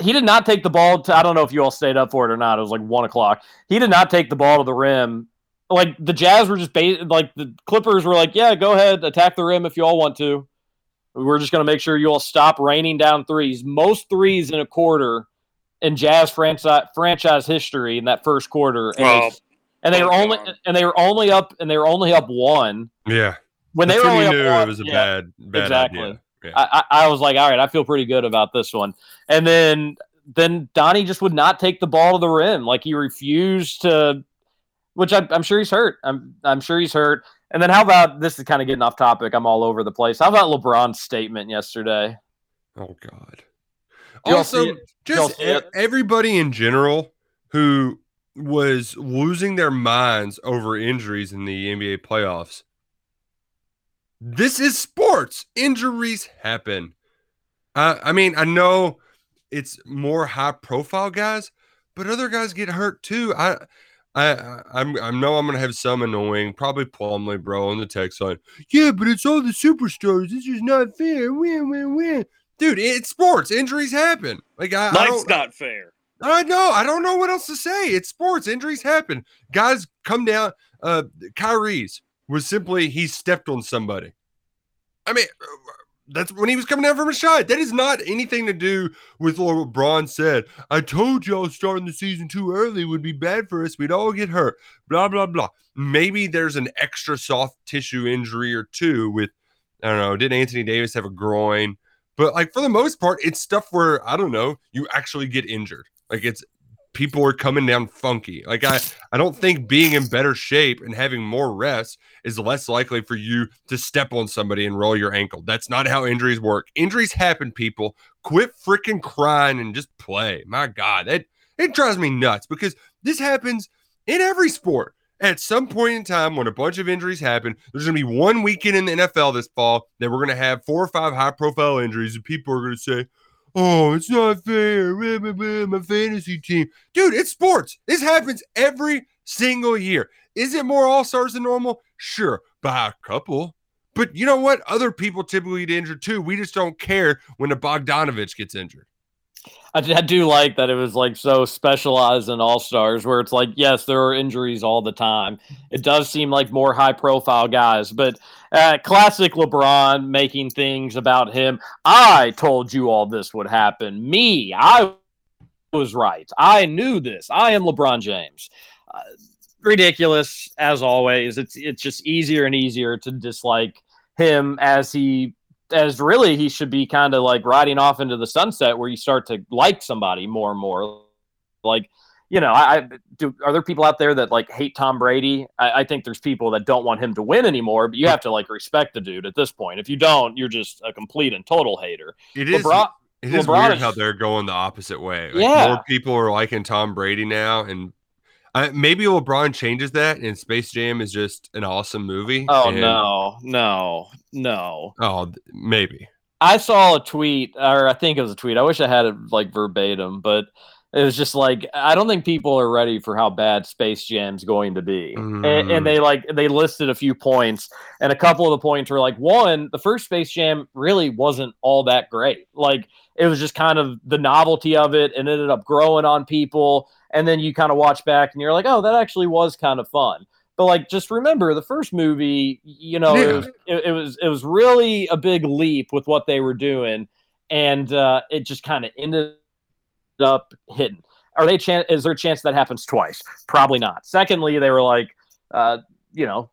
He did not take the ball. To, I don't know if you all stayed up for it or not. It was like one o'clock. He did not take the ball to the rim. Like the Jazz were just ba- like the Clippers were like, yeah, go ahead, attack the rim if you all want to. We're just going to make sure you all stop raining down threes. Most threes in a quarter in Jazz franchise franchise history in that first quarter, and Well, they, and they were only God. and they were only up and they were only up one Yeah. when they That's were only you up knew one. it was a yeah, bad, bad exactly. idea. Yeah. I, I, I was like, all right, I feel pretty good about this one. And then then Donnie just would not take the ball to the rim. Like he refused to, which I, I'm sure he's hurt. I'm I'm sure he's hurt. And then how about this is kind of getting off topic. I'm all over the place. How about LeBron's statement yesterday? Oh God. Did Also, see it? Did y'all just e- everybody in general who was losing their minds over injuries in the NBA playoffs. This is sports. Injuries happen. Uh, I mean, I know it's more high profile guys, but other guys get hurt too. I, I, I- I'm, I know I'm gonna have some annoying, probably Plumley, bro, on the text line. Yeah, but it's all the superstars. This is not fair. Win, win, win. dude, it's sports. Injuries happen. Like I, I Life's don't, not fair. I know. I don't know what else to say. It's sports. Injuries happen. Guys come down. Uh, Kyrie's was simply he stepped on somebody. I mean, that's when he was coming down from a shot. That is not anything to do with what LeBron said. I told y'all starting the season too early would be bad for us. We'd all get hurt. Blah blah blah. Maybe there's an extra soft tissue injury or two with I don't know. Did Anthony Davis have a groin? But like for the most part, it's stuff where I don't know. You actually get injured. Like it's people are coming down funky. Like I, I don't think being in better shape and having more rest is less likely for you to step on somebody and roll your ankle. That's not how injuries work. Injuries happen, people. Quit freaking crying and just play. My God, that it drives me nuts because this happens in every sport. At some point in time, when a bunch of injuries happen, there's going to be one weekend in the NFL this fall that we're going to have four or five high profile injuries, and people are going to say, Oh, it's not fair. My fantasy team. Dude, it's sports. This happens every single year. Is it more all stars than normal? Sure, by a couple. But you know what? Other people typically get injured too. We just don't care when a Bogdanovich gets injured. I, I do like that it was like so specialized in all stars, where it's like, yes, there are injuries all the time. It does seem like more high profile guys, but uh, classic LeBron making things about him. I told you all this would happen. Me, I was right. I knew this. I am LeBron James. Uh, ridiculous as always. It's it's just easier and easier to dislike him as he as really he should be kind of like riding off into the sunset where you start to like somebody more and more. Like, you know, I, I do. Are there people out there that like hate Tom Brady? I, I think there's people that don't want him to win anymore. But you have to like respect the dude at this point. If you don't, you're just a complete and total hater. It is. LeBron- it is LeBron weird is- how they're going the opposite way. Like, Yeah. more people are liking Tom Brady now, and I, maybe LeBron changes that, and Space Jam is just an awesome movie. Oh and- no, no, no. Oh, maybe. I saw a tweet, or I think it was a tweet. I wish I had it like verbatim, but it was just like I don't think people are ready for how bad Space Jam's going to be. And, Mm. and they like they listed a few points, and a couple of the points were like one, the first Space Jam really wasn't all that great. Like it was just kind of the novelty of it, and it ended up growing on people. And then you kind of watch back, and you're like, oh, that actually was kind of fun. But like, just remember the first movie. You know, it was it, it was it was really a big leap with what they were doing, and uh, it just kind of ended up hitting. Are they chan- is there a chance that happens twice? Probably not. Secondly, they were like, uh, you know,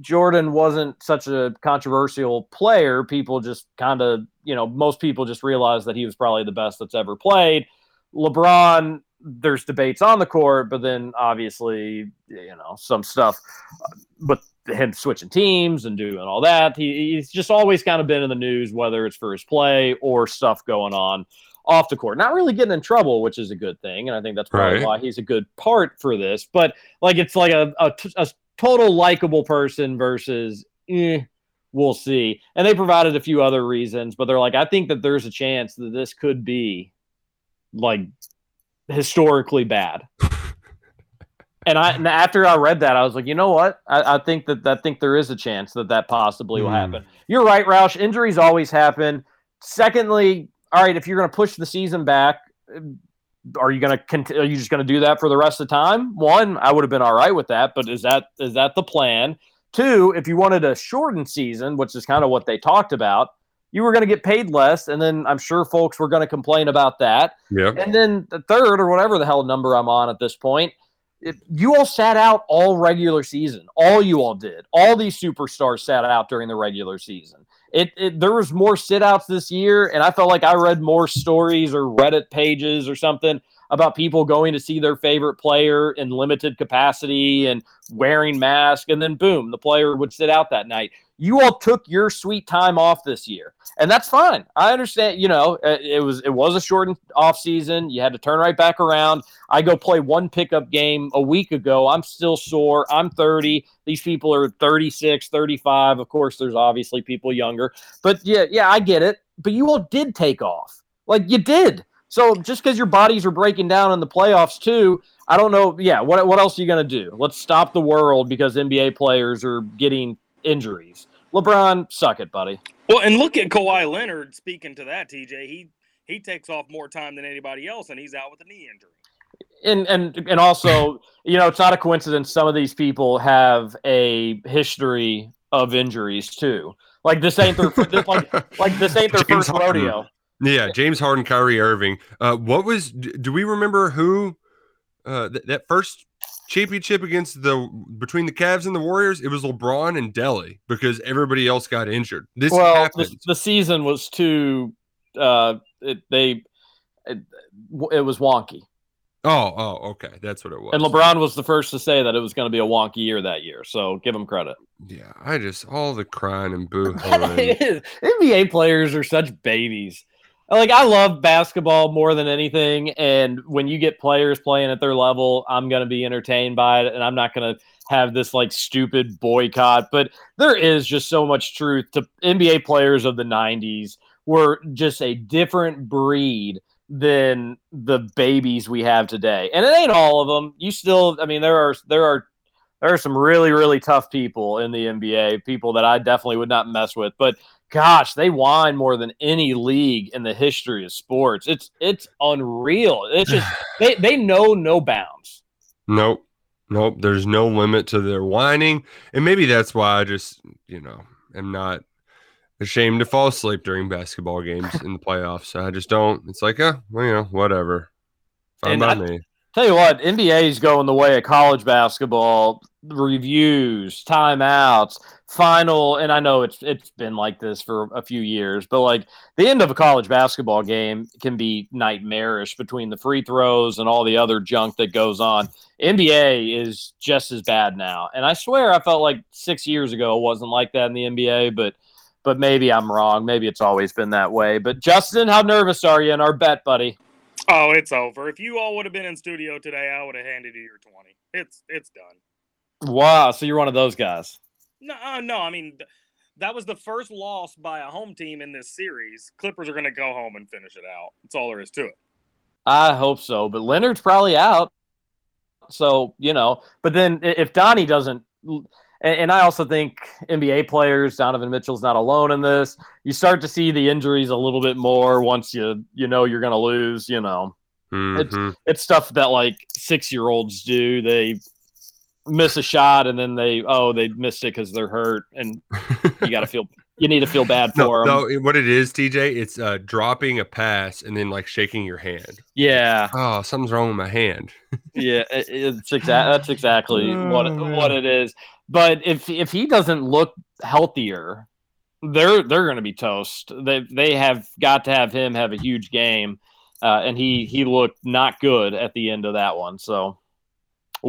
Jordan wasn't such a controversial player. People just kind of, you know, most people just realized that he was probably the best that's ever played. LeBron, there's debates on the court, but then obviously, you know, some stuff uh, with him switching teams and doing all that. He, he's just always kind of been in the news, whether it's for his play or stuff going on off the court. Not really getting in trouble, which is a good thing, and I think that's probably Right. why he's a good part for this. But like, it's like a a, a total likable person versus, eh, we'll see. And they provided a few other reasons, but they're like, I think that there's a chance that this could be like historically bad. And I and after I read that, I was like, you know what? I, I think that I think there is a chance that that possibly will Hmm. happen. You're right, Roush. Injuries always happen. Secondly, all right, if you're going to push the season back, are you going to cont- are you just going to do that for the rest of the time? One, I would have been all right with that, but is that is that the plan? Two, if you wanted a shortened season, which is kind of what they talked about, you were going to get paid less, and then I'm sure folks were going to complain about that. Yeah. And then the third, or whatever the hell number I'm on at this point, it, you all sat out all regular season. All you all did. All these superstars sat out during the regular season. It, it there was more sit outs this year, and I felt like I read more stories or Reddit pages or something about people going to see their favorite player in limited capacity and wearing masks, and then boom, the player would sit out that night. You all took your sweet time off this year, and that's fine. I understand. You know, uh, it was it was a shortened off season. You had to turn right back around. I go play one pickup game a week ago. I'm still sore. I'm 30. These people are 36, 35. Of course, there's obviously people younger. But yeah, yeah, I get it. But you all did take off. Like you did. So just because your bodies are breaking down in the playoffs too, I don't know. Yeah, what what else are you gonna do? Let's stop the world because NBA players are getting injuries. LeBron, suck it, buddy. Well, and look at Kawhi Leonard. Speaking to that, TJ, he he takes off more time than anybody else, and he's out with a knee injury. and and and also, you know, it's not a coincidence. Some of these people have a history of injuries too. Like this ain't their like like this ain't their (laughs) James first Harden. rodeo. Yeah, James Harden, Kyrie Irving. Uh, what was? Do we remember who? Uh, th- that first championship against the between the Cavs and the Warriors, it was LeBron and Delly because everybody else got injured. This well, the, the season was too. Uh, it, they it, it was wonky, oh, oh, okay, that's what it was. and LeBron was the first to say that it was going to be a wonky year that year. So give him credit. Yeah, I just all the crying and (laughs) boo NBA players are such babies. Like I love basketball more than anything, and when you get players playing at their level, I'm gonna be entertained by it, and I'm not gonna have this like stupid boycott. But there is just so much truth to NBA players of the '90s were just a different breed than the babies we have today, and it ain't all of them. You still, I mean, there are there are there are some really really tough people in the NBA, people that I definitely would not mess with, but gosh, they whine more than any league in the history of sports. It's it's unreal. It's just (sighs) they they know no bounds. Nope. Nope. There's no limit to their whining. And maybe that's why I just, you know, am not ashamed to fall asleep during basketball games (laughs) in the playoffs. I just don't. It's like, uh, well, you know, whatever. Fine And by I- me. Tell you what, NBA is going the way of college basketball reviews, timeouts, final, and I know it's it's been like this for a few years, but like the end of a college basketball game can be nightmarish between the free throws and all the other junk that goes on. NBA is just as bad now, and I swear I felt like six years ago it wasn't like that in the NBA, but but maybe I'm wrong. Maybe it's always been that way. But Justin, how nervous are you in our bet, buddy? Oh, it's over. If you all would have been in studio today, I would have handed you your twenty. It's it's done. Wow, so you're one of those guys. No, uh, no. I mean, th- that was the first loss by a home team in this series. Clippers are going to go home and finish it out. That's all there is to it. I hope so, but Leonard's probably out. So, you know, but then if Donnie doesn't, and, and I also think NBA players, Donovan Mitchell's not alone in this. You start to see the injuries a little bit more once you you know you're going to lose. You know, Mhm. it's stuff that like six year olds do. They miss a shot and then they oh they missed it because they're hurt, and you got to feel you need to feel bad (laughs) No, for them. no, what it is, TJ, it's uh, dropping a pass and then like shaking your hand. Yeah, Oh, something's wrong with my hand. (laughs) Yeah, it- it's exact. That's exactly what Oh, what man. it is. But if if he doesn't look healthier, they're they're going to be toast. They they have got to have him have a huge game, uh, and he he looked not good at the end of that one. So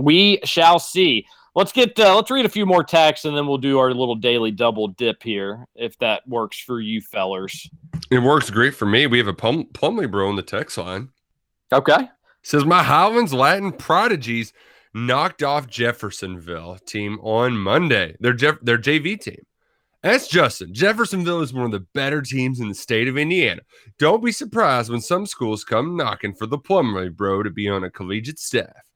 we shall see. Let's get uh, let's read a few more texts, and then we'll do our little daily double dip here, if that works for you fellers. It works great for me. We have a Plum- Plumley bro in the text line. Okay. Says my Highlands Latin prodigies knocked off Jeffersonville team on Monday. Their Jeff- their JV team. That's Justin. Jeffersonville is one of the better teams in the state of Indiana. Don't be surprised when some schools come knocking for the Plumley bro to be on a collegiate staff.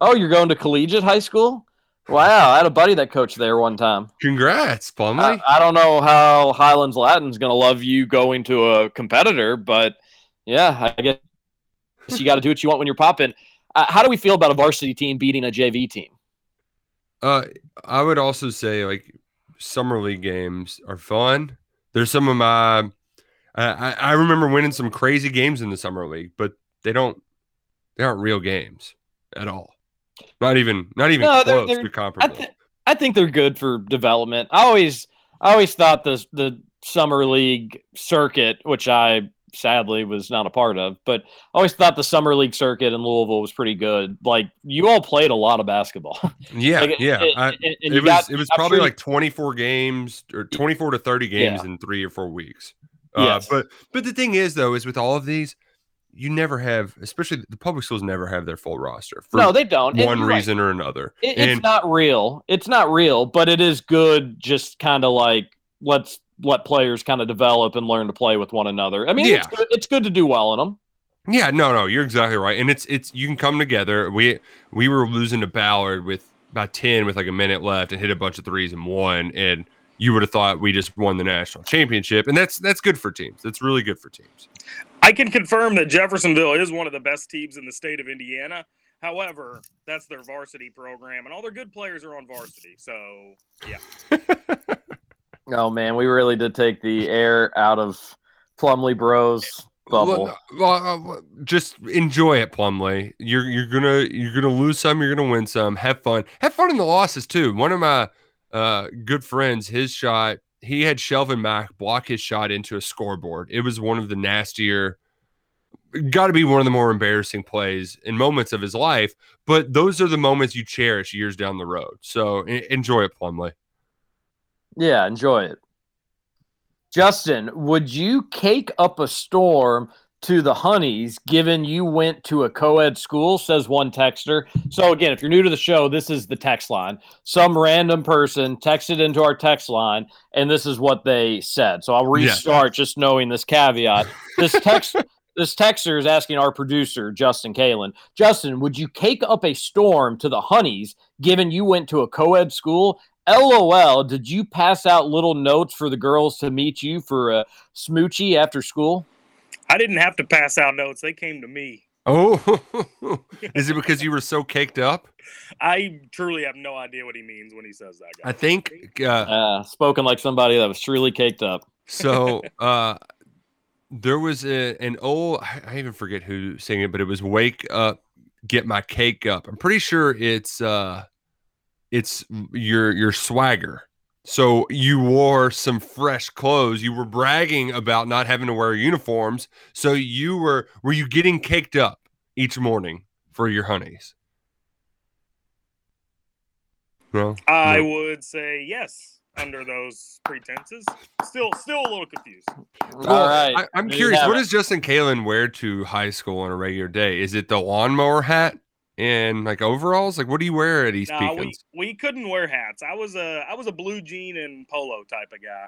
Oh, you're going to collegiate high school? Wow, I had a buddy that coached there one time. Congrats, Plumley. I, I don't know how Highlands Latin's going to love you going to a competitor, but yeah, I guess you got to do what you want when you're popping. Uh, how do we feel about a varsity team beating a JV team? Uh, I would also say like summer league games are fun. There's some of my, I, I I remember winning some crazy games in the summer league, but they don't, they aren't real games at all. Not even, not even No, they're- close they're- to I, comparable. th- I think they're good for development. I always, I always thought the the summer league circuit, which I sadly was not a part of, but I always thought the summer league circuit in Louisville was pretty good. Like you all played a lot of basketball. (laughs) yeah, Like, yeah. and- I, and it was, got- it was I'm probably sure- like 24 games or 24 to 30 games Yeah. in three or four weeks. Uh, Yes. but but the thing is though, is with all of these, you never have, especially the public schools, never have their full roster for no, they don't. One you're right. reason or another. It, and it's not real. It's not real, but it is good. Just kind of like let's let players kind of develop and learn to play with one another. I mean, it's, Yeah. good, it's good to do well in them. Yeah, no, no, you're exactly right. And it's it's you can come together. We we were losing to Ballard with about 10 with like a minute left and hit a bunch of threes and won and you would have thought we just won the national championship, and that's that's good for teams. That's really good for teams. I can confirm that Jeffersonville is one of the best teams in the state of Indiana. However, that's their varsity program, and all their good players are on varsity. So, yeah. (laughs) Oh man, we really did take the air out of Plumley Bros bubble. Well, well, uh, just enjoy it, Plumley. You're you're gonna you're gonna lose some, you're gonna win some. Have fun. Have fun in the losses too. One of my uh, good friends, his shot, he had Shelvin Mack block his shot into a scoreboard. It was one of the nastier, got to be one of the more embarrassing plays in moments of his life. But those are the moments you cherish years down the road. So enjoy it, Plumley. Yeah, enjoy it. Justin, would you cake up a storm to the honeys given you went to a co-ed school says one texter. So again if you're new to the show this is the text line. Some random person texted into our text line and this is what they said. So i'll Yeah. restart just knowing this caveat. This text (laughs) this texter is asking our producer justin Kalen. justin would you cake up a storm to the honeys given you went to a co-ed school? Lol did you pass out little notes for the girls to meet you for a smoochie after school I didn't have to pass out notes. They came to me. Oh, (laughs) is it because you were so caked up? I truly have no idea what he means when he says that. I think uh, Uh, spoken like somebody that was truly caked up. so. (laughs) Uh, there was a, an old, I I even forget who sang it, but it was "Wake Up, Get My Cake Up." I'm pretty sure it's uh, it's your your swagger. So you wore some fresh clothes. You were bragging about not having to wear uniforms. So you were were you getting caked up each morning for your honeys? No. I No. would say yes under those pretenses. Still, still a little confused. All right. I, I'm there curious. What does Justin Kalen wear to high school on a regular day? Is it the lawnmower hat and like overalls? Like, what do you wear at East No, we, we couldn't wear hats. I was a I was a blue jean and polo type of guy.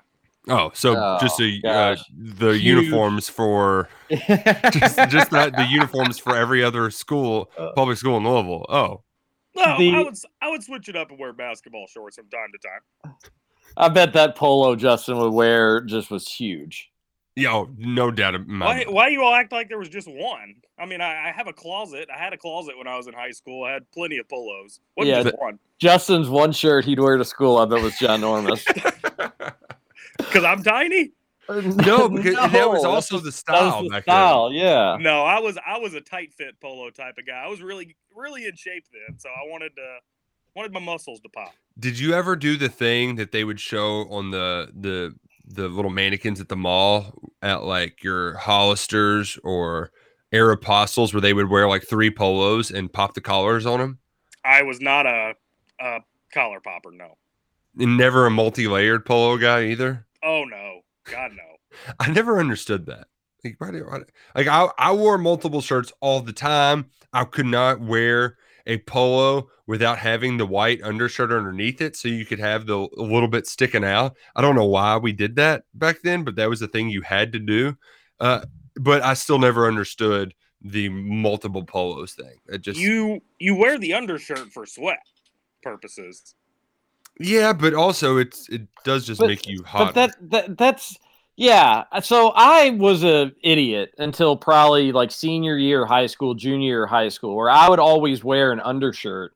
Oh, so Oh, just a, uh, the Huge. uniforms for (laughs) just just that the uniforms for every other school, Uh. public school in Louisville. Oh, No, The- I would s- I would switch it up and wear basketball shorts from time to time. I bet that polo Justin would wear just was huge. Yeah, oh, no doubt. in my Why mind. why you all act like there was just one? I mean, I, I have a closet. I had a closet when I was in high school. I had plenty of polos. Wasn't Yeah, just one. Justin's one shirt he'd wear to school, I bet was ginormous. (laughs) (laughs) Because I'm tiny. (laughs) No, because that was also the just- that was style the back then. style, yeah. No, I was I was a tight fit polo type of guy. I was really really in shape then, so I wanted to wanted my muscles to pop. Did you ever do the thing that they would show on the the the little mannequins at the mall at like your Hollisters or Aeropostales where they would wear like three polos and pop the collars on them? I was not a, a collar popper. No. And never a multi-layered polo guy either. Oh no, God no. (laughs) I never understood that. Like, like I, I wore multiple shirts all the time. I could not wear a polo without having the white undershirt underneath it, so you could have the a little bit sticking out. I don't know why we did that back then, but that was the thing you had to do. Uh, but I still never understood the multiple polos thing. It just You you wear the undershirt for sweat purposes. yeah, but also it's it does just But- make you hot. But that, that that's yeah. So I was a idiot until probably like senior year high school, junior high school, where I would always wear an undershirt.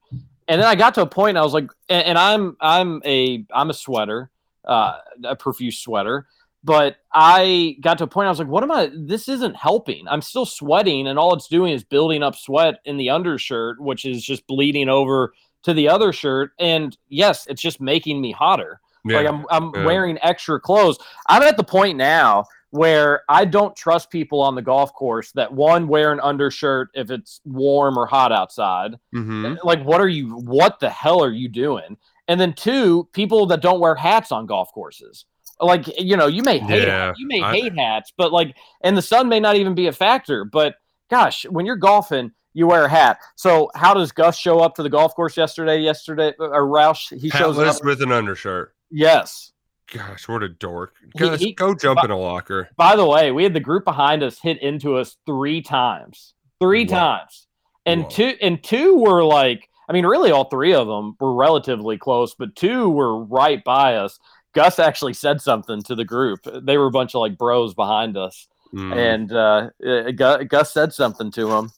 And then I got to a point I was like, and, and I'm I'm a I'm a sweater, uh, a profuse sweater. But I got to a point I was like, what am I? This isn't helping. I'm still sweating, and all it's doing is building up sweat in the undershirt, which is just bleeding over to the other shirt. And yes, it's just making me hotter. Yeah. Like I'm, I'm yeah. wearing extra clothes. I'm at the point now where I don't trust people on the golf course that one wear an undershirt if it's warm or hot outside. Mhm. Like, what are you? What the hell are you doing? And then two, people that don't wear hats on golf courses. Like, you know, you may hate Yeah, you may I- hate hats, but like, and the sun may not even be a factor. But gosh, when you're golfing, you wear a hat. So how does Gus show up to the golf course yesterday? Yesterday, or Roush? He shows up. with an undershirt. Yes. Gosh, what a dork. He- he- go jump in a locker. By the way, we had the group behind us hit into us three times. Three Wow. times. And Wow. two and two were like, I mean, really all three of them were relatively close, but two were right by us. Gus actually said something to the group. They were a bunch of like bros behind us, Mm. and uh, uh, Gus said something to him.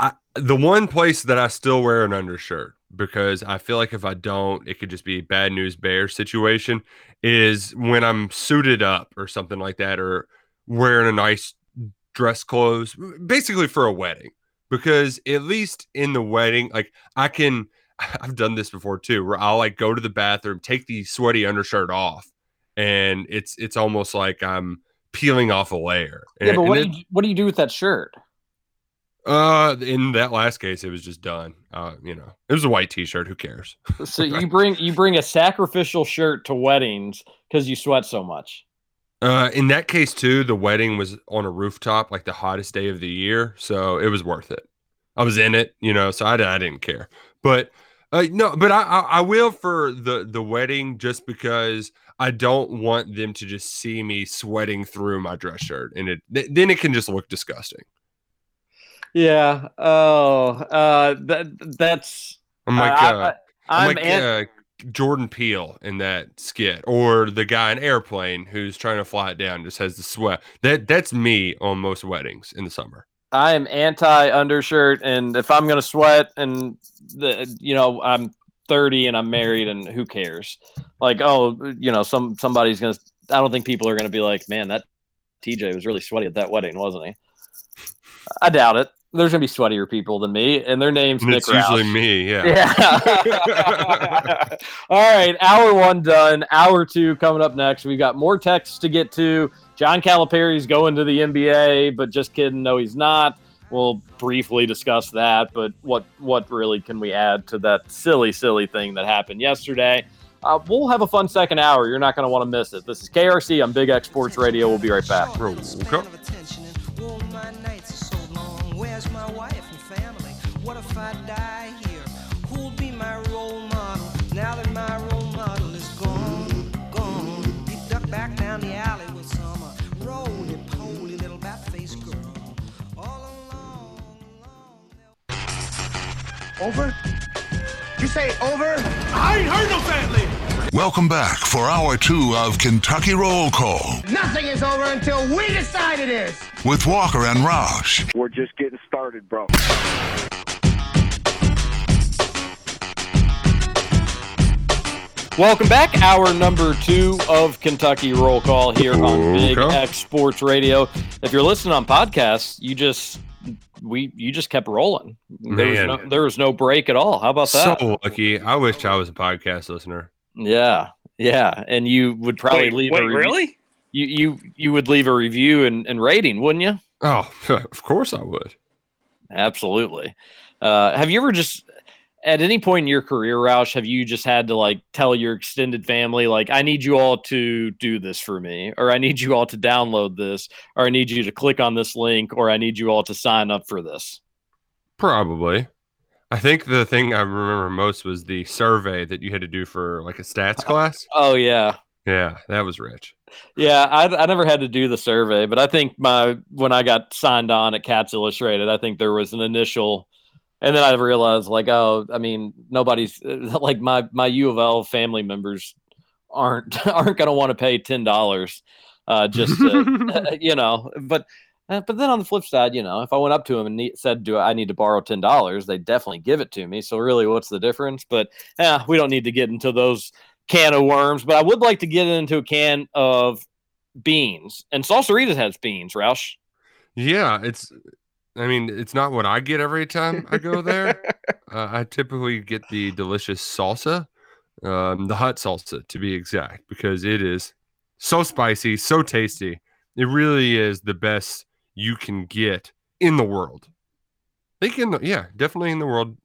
I, the one place that I still wear an undershirt because I feel like if I don't, it could just be a bad news bear situation is when I'm suited up or something like that, or wearing a nice dress clothes, basically for a wedding. Because at least in the wedding, like I can, (laughs) I've done this before too, where I'll like go to the bathroom, take the sweaty undershirt off, and it's it's almost like I'm peeling off a layer. Yeah, And- but what it- do you, what do you do with that shirt? Uh, in that last case, it was just done. Uh, you know, it was a white T-shirt. Who cares? (laughs) So you bring you bring a sacrificial shirt to weddings because you sweat so much. Uh, in that case too, the wedding was on a rooftop, like the hottest day of the year, so it was worth it. I was in it, you know, so I, I didn't care. But uh, no, but I, I I will for the the wedding just because I don't want them to just see me sweating through my dress shirt, and it th- then it can just look disgusting. Yeah. Oh, uh, that that's. I'm like, uh, I, I'm am like an- uh, Jordan Peele in that skit, or the guy in Airplane who's trying to fly it down just has the sweat. That that's me on most weddings in the summer. I am anti undershirt, and if I'm gonna sweat, and the you know I'm 30 and I'm married, and who cares? Like, oh, you know, some somebody's gonna. I don't think people are gonna be like, man, that TJ was really sweaty at that wedding, wasn't he? I doubt it. There's gonna be sweatier people than me, and their names And Nick it's usually me. Yeah. Yeah. (laughs) All right, hour one done. Hour two coming up next. We've got more texts to get to. John Calipari's going to the NBA, but just kidding. No, he's not. We'll briefly discuss that, but what what really can we add to that silly, silly thing that happened yesterday? Uh, we'll have a fun second hour. You're not going to want to miss it. This is KRC on Big X Sports Radio. We'll be right back. What if I die here? Who'll be my role model now that my role model is gone? Gone. He ducked back down the alley with some uh, roly poly little bat faced girl. All alone, alone. Over? You say over? I ain't heard no family. Welcome back for hour two of Kentucky Roll Call Nothing is over until we decide it is. with Walker and Roush. We're just getting started, bro. Welcome back. Hour number two of Kentucky Roll Call here on Big Okay. X Sports Radio. If you're listening on podcasts, you just we you just kept rolling. There was no there was no break at all. How about that? So lucky. I wish I was a podcast listener. yeah, yeah. And you would probably wait, leave wait a review. really? You you you would leave a review and, and rating, wouldn't you? Oh, (laughs) of course I would. Absolutely. Uh, have you ever just at any point in your career, Roush, have you just had to like tell your extended family, like, I need you all to do this for me, or I need you all to download this, or I need you to click on this link, or I need you all to sign up for this? Probably. I think the thing I remember most was the survey that you had to do for like a stats (laughs) class. Oh yeah. Yeah, that was rich. Yeah, I, I never had to do the survey, but I think my when I got signed on at Cats Illustrated, I think there was an initial, and then I realized like, oh, I mean, nobody's (laughs) like my my U of L family members aren't (laughs) aren't going to want to pay ten dollars, uh, just to, (laughs) you know. But uh, but then on the flip side, you know, if I went up to them and ne- said, "Do I need to borrow ten dollars?" They definitely give it to me. So really, what's the difference? But yeah, we don't need to get into those can of worms. But I would like to get into a can of beans, and Salsaritas has beans. Roush. Yeah, it's. I mean, it's not what I get every time I go there. (laughs) uh, I typically get the delicious salsa, um, the hot salsa to be exact, because it is so spicy, so tasty. It really is the best you can get in the world. I think in the yeah, definitely in the world,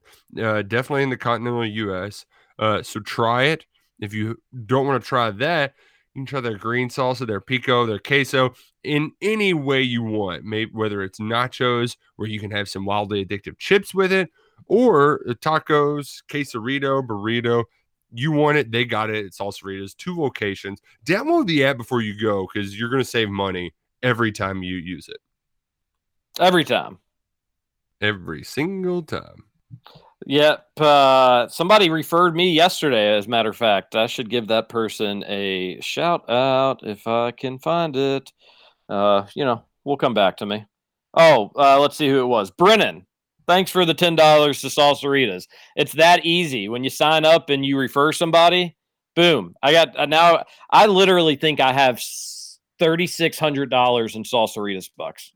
uh, definitely in the continental U.S. Uh, so try it. If you don't want to try that, you can try their green salsa, their pico, their queso in any way you want. Maybe whether it's nachos, where you can have some wildly addictive chips with it, or uh, tacos, quesarito, burrito. You want it, they got it. It's Salsaritas, two locations. Download the app before you go because you're going to save money every time you use it. Every time. Every single time. Yep. Uh, somebody referred me yesterday, as a matter of fact. I should give that person a shout out if I can find it. Uh, you know, will come back to me. Oh, uh, let's see who it was. Brennan. Thanks for the $10 to Salsaritas. It's that easy. When you sign up and you refer somebody, boom. I got uh, now, I literally think I have $3,600 in Salsaritas bucks.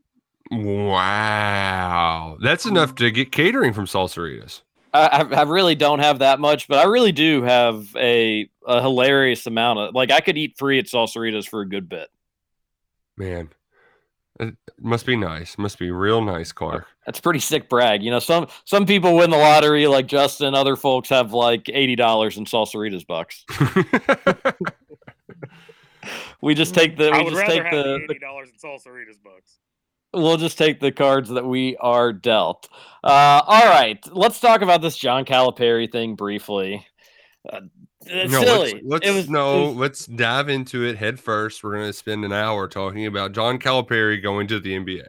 Wow, that's enough to get catering from Salsaritas. I, I really don't have that much, but I really do have a, a hilarious amount of like I could eat free at Salsaritas for a good bit. Man, it must be nice. Must be real nice, Clark. That's pretty sick brag. You know, some some people win the lottery like Justin. Other folks have like eighty dollars in Salsaritas bucks. (laughs) we just take the I we would just rather take have the, the the eighty dollars in Salsaritas bucks. we'll just take the cards that we are dealt. Uh, all right, let's talk about this John Calipari thing briefly. Uh, it's no, silly. let's, let's was no, was- let's dive into it head first. We're gonna spend an hour talking about John Calipari going to the NBA.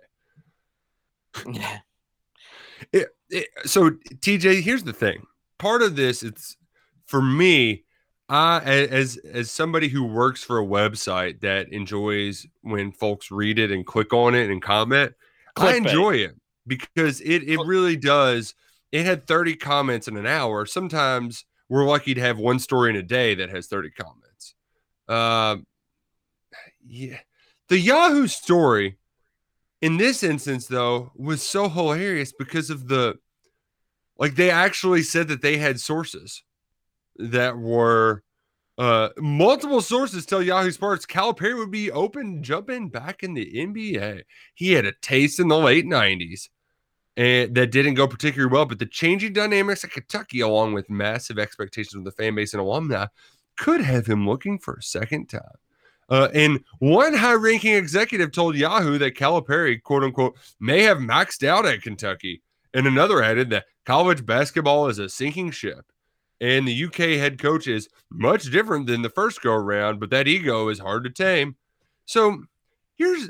It- it- so TJ, here's the thing. Part of this, it's for me. I as as somebody who works for a website that enjoys when folks read it and click on it and comment. I Clickbait. enjoy it because it it really does. It had 30 comments in an hour. Sometimes we're lucky to have one story in a day that has 30 comments. Uh, yeah, the Yahoo story in this instance though was so hilarious because of the like they actually said that they had sources that were uh multiple sources tell Yahoo Sports Cal Calipari would be open jumping back in the NBA. He had a taste in the late 90s and that didn't go particularly well, but the changing dynamics at Kentucky along with massive expectations of the fan base and alumni could have him looking for a second time. Uh, and one high-ranking executive told Yahoo that Calipari, quote unquote, may have maxed out at Kentucky, and another added that college basketball is a sinking ship, and the UK head coach is much different than the first go around, but that ego is hard to tame. So here's,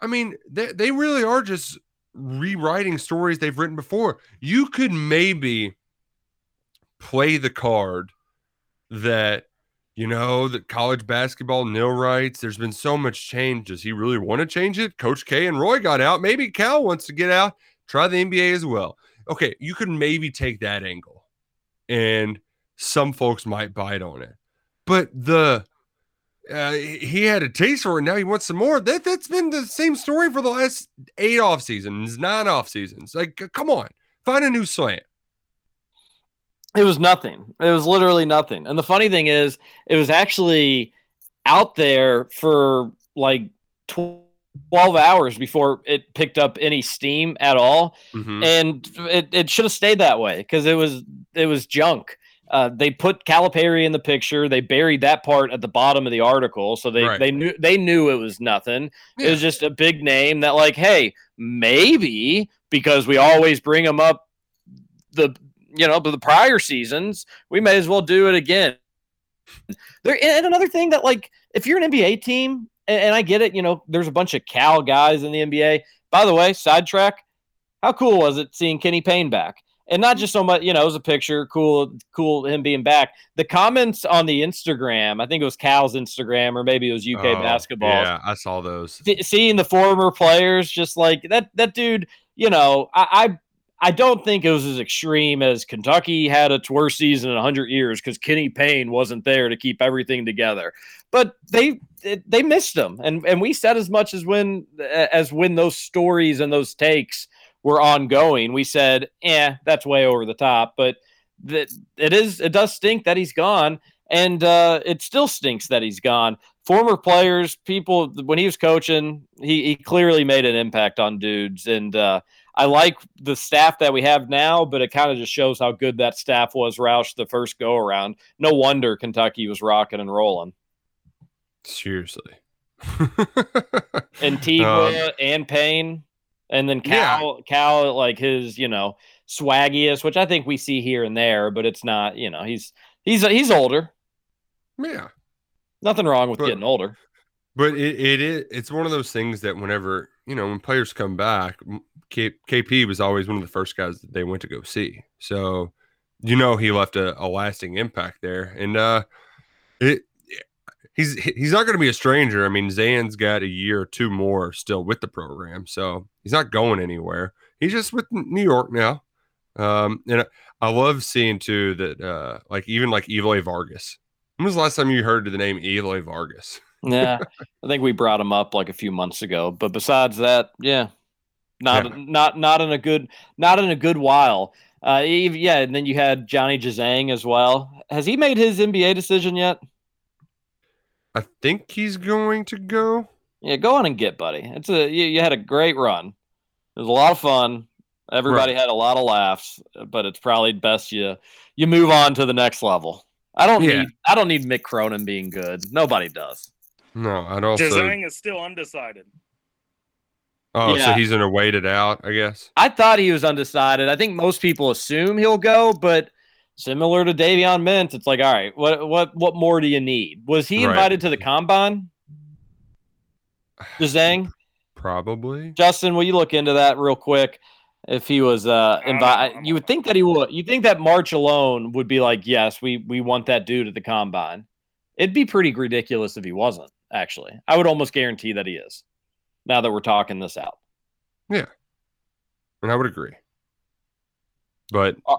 I mean, they they really are just rewriting stories they've written before. You could maybe play the card that you know that college basketball NIL rights there's been so much change. Does he really want to change it? Coach k and roy got out. Maybe cal wants to get out try the nba as well. Okay you could maybe take that angle and some folks might bite on it. But the uh, he had a taste for it now he wants some more that that's been the same story for the last eight off seasons nine off seasons like come on find a new slant It was nothing. It was literally nothing. And the funny thing is, it was actually out there for like 12 hours before it picked up any steam at all. Mhm. And it, it should have stayed that way because it was it was junk. Uh, they put Calipari in the picture. They buried that part at the bottom of the article, so they Right. they knew they knew it was nothing. It was just a big name that, like, hey, maybe because we always bring them up the you know the prior seasons, we may as well do it again. There and another thing that like if you're an NBA team, and, and I get it, you know, there's a bunch of Cal guys in the NBA. By the way, sidetrack, how cool was it seeing Kenny Payne back? And not just so much, you know, it was a picture, cool, cool him being back. The comments on the Instagram, I think it was Cal's Instagram, or maybe it was UK Oh, basketball. yeah i saw those. See- seeing the former players just like that that dude you know I, I i don't think it was as extreme as kentucky had its worst season in 100 years because kenny payne wasn't there to keep everything together. But they they missed him and and we said as much as when as when those stories and those takes were ongoing we said yeah that's way over the top but that it is it does stink that he's gone and uh, it still stinks that he's gone former players, people when he was coaching, he, he clearly made an impact on dudes. And uh, I like the staff that we have now, but it kind of just shows how good that staff was Roush the first go around. No wonder Kentucky was rocking and rolling. seriously (laughs) Antigua Um, and Payne. And then Yeah. Cal, Cal, like his, you know, swaggiest, which I think we see here and there, but it's not, you know, he's he's he's older. yeah Nothing wrong with But- getting older. But it, it is it's one of those things that whenever you know when players come back, K, KP was always one of the first guys that they went to go see. So you know he left a, a lasting impact there, and uh, it he's he's not going to be a stranger. I mean, Zan's got a year or two more still with the program, so he's not going anywhere. He's just with New York now, um, and I, I love seeing too that uh, like even like Eloy Vargas. When was the last time you heard the name Eloy Vargas? (laughs) Yeah, I think we brought him up like a few months ago. But besides that, yeah, not Yeah. not not in a good not in a good while. Uh, yeah, and then you had Johnny Juzang as well. Has he made his NBA decision yet? I think he's going to go. Yeah, go on and get, buddy. It's a you, you had a great run. It was a lot of fun. Everybody had a lot of laughs, but it's probably best you you move on to the next level. I don't Yeah. need I don't need Mick Cronin being good. Nobody does. No, I'd also. Juzang is still undecided. Oh, so he's gonna wait it out, I guess. I thought he was undecided. I think most people assume he'll go, but similar to Davion Mintz, it's like, all right, what what what more do you need? Was he Right. invited to the combine? Juzang? (sighs) Probably. Justin, will you look into that real quick? If he was uh invited, you would think that he would. You think that March alone would be like, yes, we we want that dude at the combine. It'd be pretty ridiculous if he wasn't. Actually, I would almost guarantee that he is. Now that we're talking this out, Yeah, And I would agree. But Uh,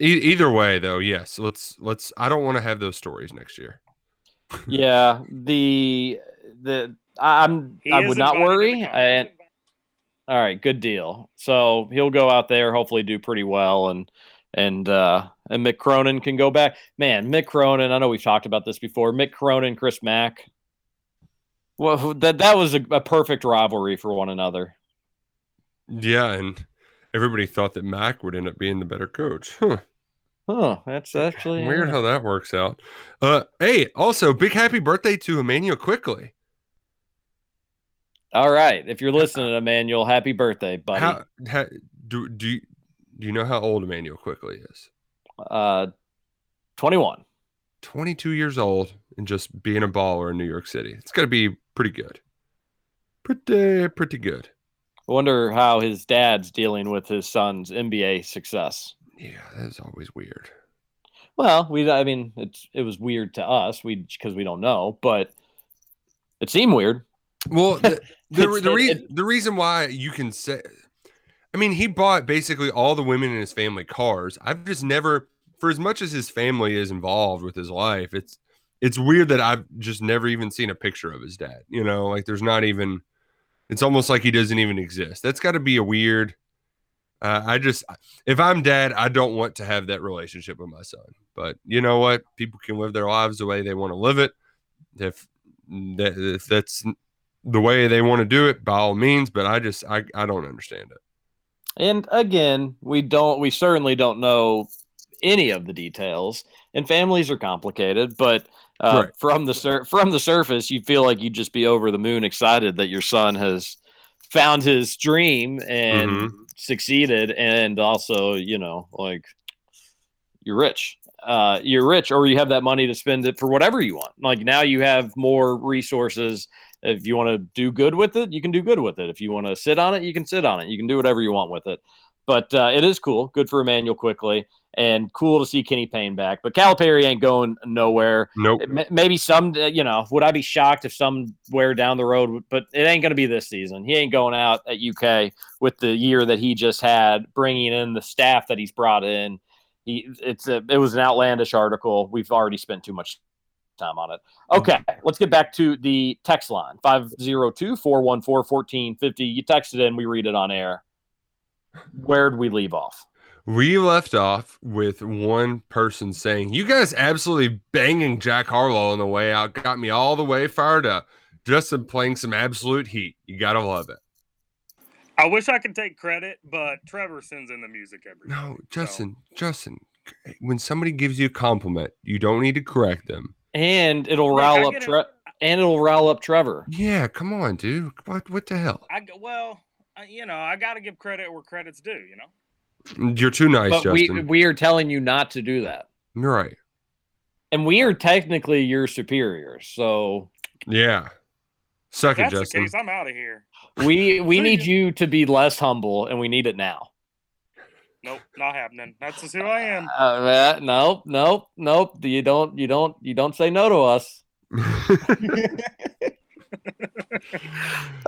e- either way, though, yes. Let's let's. I don't want to have those stories next year. (laughs) yeah. The the I- I'm He I would not invited to the worry. And all right, good deal. So he'll go out there, hopefully do pretty well, and and uh and Mick Cronin can go back. Man, Mick Cronin. I know we've talked about this before. Mick Cronin, Chris Mack. Well, that that was a, a perfect rivalry for one another. Yeah, and everybody thought that Mack would end up being the better coach. Huh. Huh? That's actually Weird yeah. how that works out. Uh, hey, also big happy birthday to Immanuel Quickley. All right, if you're listening, to Immanuel, happy birthday, buddy. How, how do do you, do you know how old Immanuel Quickley is? uh, twenty-one. 22 years old and just being a baller in New York City. It's got to be pretty good. Pretty pretty good. I wonder how his dad's dealing with his son's NBA success. Yeah, that's always weird. Well, we I mean, it's it was weird to us, we because we don't know, but it seemed weird. Well, the (laughs) the, the, it- the reason why you can say, I mean, he bought basically all the women in his family cars. I've just never, for as much as his family is involved with his life, it's it's weird that I've just never even seen a picture of his dad. You know, like there's not even. It's almost like he doesn't even exist. That's got to be a weird. Uh, I just, if I'm dad, I don't want to have that relationship with my son. But you know what? People can live their lives the way they want to live it. If that, if that's the way they want to do it, by all means. But I just, I, I don't understand it. And again, we don't we certainly don't know any of the details. And families are complicated, but uh, Right. from the sur- from the surface, you feel like you'd just be over the moon excited that your son has found his dream and Mhm. succeeded, and also you know like you're rich. Uh, you're rich, or you have that money to spend it for whatever you want. Like now, you have more resources. If you want to do good with it, you can do good with it. If you want to sit on it, you can sit on it. You can do whatever you want with it. But uh, it is cool. Good for Immanuel Quickley, and cool to see Kenny Payne back. But Calipari ain't going nowhere. Nope. It may- Maybe some, uh, you know, would I be shocked if somewhere down the road, but it ain't going to be this season. He ain't going out at UK with the year that he just had, bringing in the staff that he's brought in. He, it's a, it was an outlandish article. We've already spent too much time on it. Okay, let's get back to the text line 502 414 1450. You texted in, we read it on air. Where'd we leave off? We left off with one person saying, "You guys absolutely banging Jack Harlow on the way out got me all the way fired up. Justin playing some absolute heat. You gotta love it." I wish I could take credit, but Trevor sends in the music every No, week, so- Justin, Justin, when somebody gives you a compliment, you don't need to correct them. And it'll Look, rile up get. Tre- and it'll rile up Trevor. Yeah, come on, dude. What what the hell? I g- well, I, you know, I got to give credit where credit's due. You know, You're too nice, but we Justin. we are telling you not to do that. You're right. And we are technically your superiors. So Yeah. Suck If it, the Justin. case, I'm out of here. We we (laughs) need you to be less humble, and we need it now. Nope, not happening. That's just who I am. Uh, uh, nope, nope, nope. You don't, you don't, you don't say no to us. (laughs) (laughs)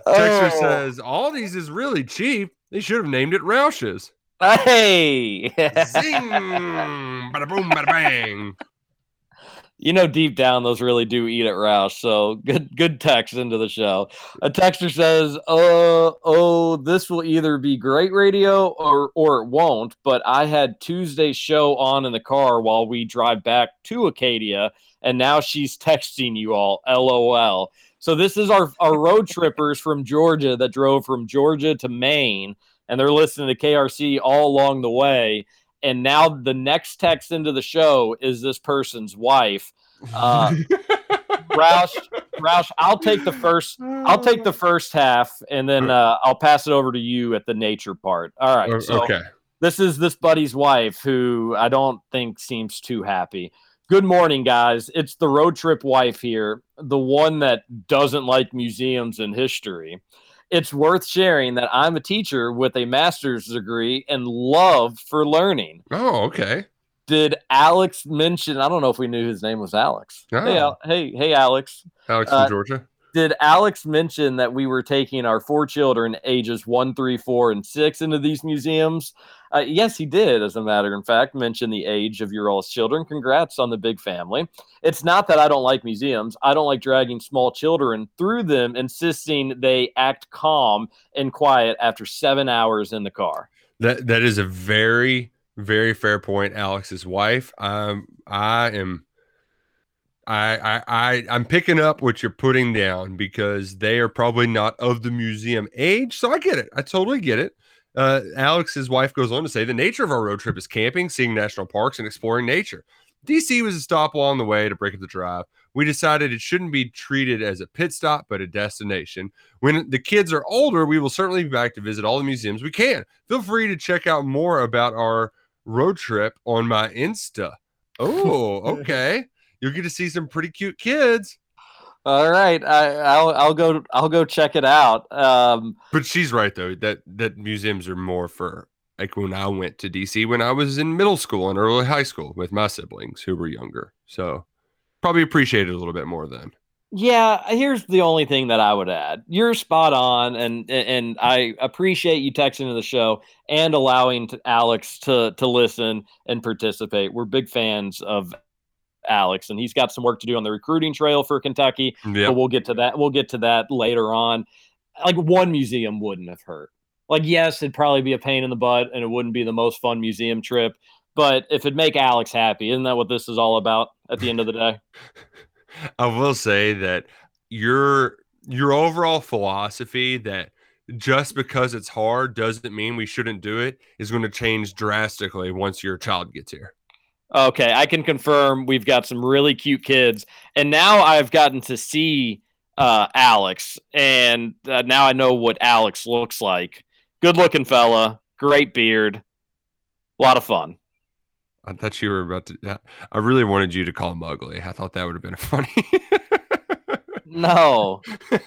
Texter Oh. says Aldi's is really cheap. They should have named it Roush's. Hey, (laughs) Zing! bada boom, bada bang. you know deep down those really do eat at Roush. So good, good text into the show. A texter says, "Uh oh, this will either be great radio or or it won't." But I had Tuesday's show on in the car while we drive back to Acadia, and now she's texting you all. LOL. So this is our our road trippers from Georgia that drove from Georgia to Maine, and they're listening to KRC all along the way. And now the next text into the show is this person's wife. Uh, (laughs) Roush, Roush, I'll take the first. I'll take the first half, and then uh, I'll pass it over to you at the nature part. All right. So okay. this is this buddy's wife who I don't think seems too happy. Good morning, guys. It's the road trip wife here, the one that doesn't like museums and history. It's worth sharing that I'm a teacher with a master's degree and love for learning. Oh, okay. Did Alex mention? I don't know if we knew his name was Alex. Hey, Oh. Al- hey, hey, Alex Alex Uh, from Georgia. did Alex mention that we were taking our four children, ages one, three, four, and six, into these museums? Uh, yes, he did. As a matter of fact, mention the age of your all's children. Congrats on the big family. It's not that I don't like museums. I don't like dragging small children through them, insisting they act calm and quiet after seven hours in the car. That that is a very very fair point. Alex's wife. Um, I am. I, I I I'm picking up what you're putting down because they are probably not of the museum age. So I get it. I totally get it. Uh, Alex's wife goes on to say the nature of our road trip is camping, seeing national parks, and exploring nature. DC was a stop along the way to break up the drive. We decided it shouldn't be treated as a pit stop, but a destination. When the kids are older, we will certainly be back to visit all the museums we can. Feel free to check out more about our road trip on my Insta. Oh, okay. You'll get to see some pretty cute kids. All right, I, I'll I'll go I'll go check it out. Um, But she's right though that that museums are more for like when I went to DC when I was in middle school and early high school with my siblings who were younger. So probably appreciate it a little bit more then. Yeah, here's the only thing that I would add. You're spot on, and and I appreciate you texting to the show and allowing to Alex to to listen and participate. We're big fans of Alex, and he's got some work to do on the recruiting trail for Kentucky. Yeah. But we'll get to that. We'll get to that later on. Like one museum wouldn't have hurt. Like yes, it'd probably be a pain in the butt, and it wouldn't be the most fun museum trip. But if it'd make Alex happy, isn't that what this is all about at the end of the day? (laughs) I will say that your your overall philosophy that just because it's hard doesn't mean we shouldn't do it is going to change drastically once your child gets here. Okay, I can confirm we've got some really cute kids, and now I've gotten to see uh, Alex, and uh, now I know what Alex looks like. Good looking fella, great beard, a lot of fun. I thought you were about to. Yeah, I really wanted you to call him ugly. I thought that would have been (laughs) funny. No, (laughs)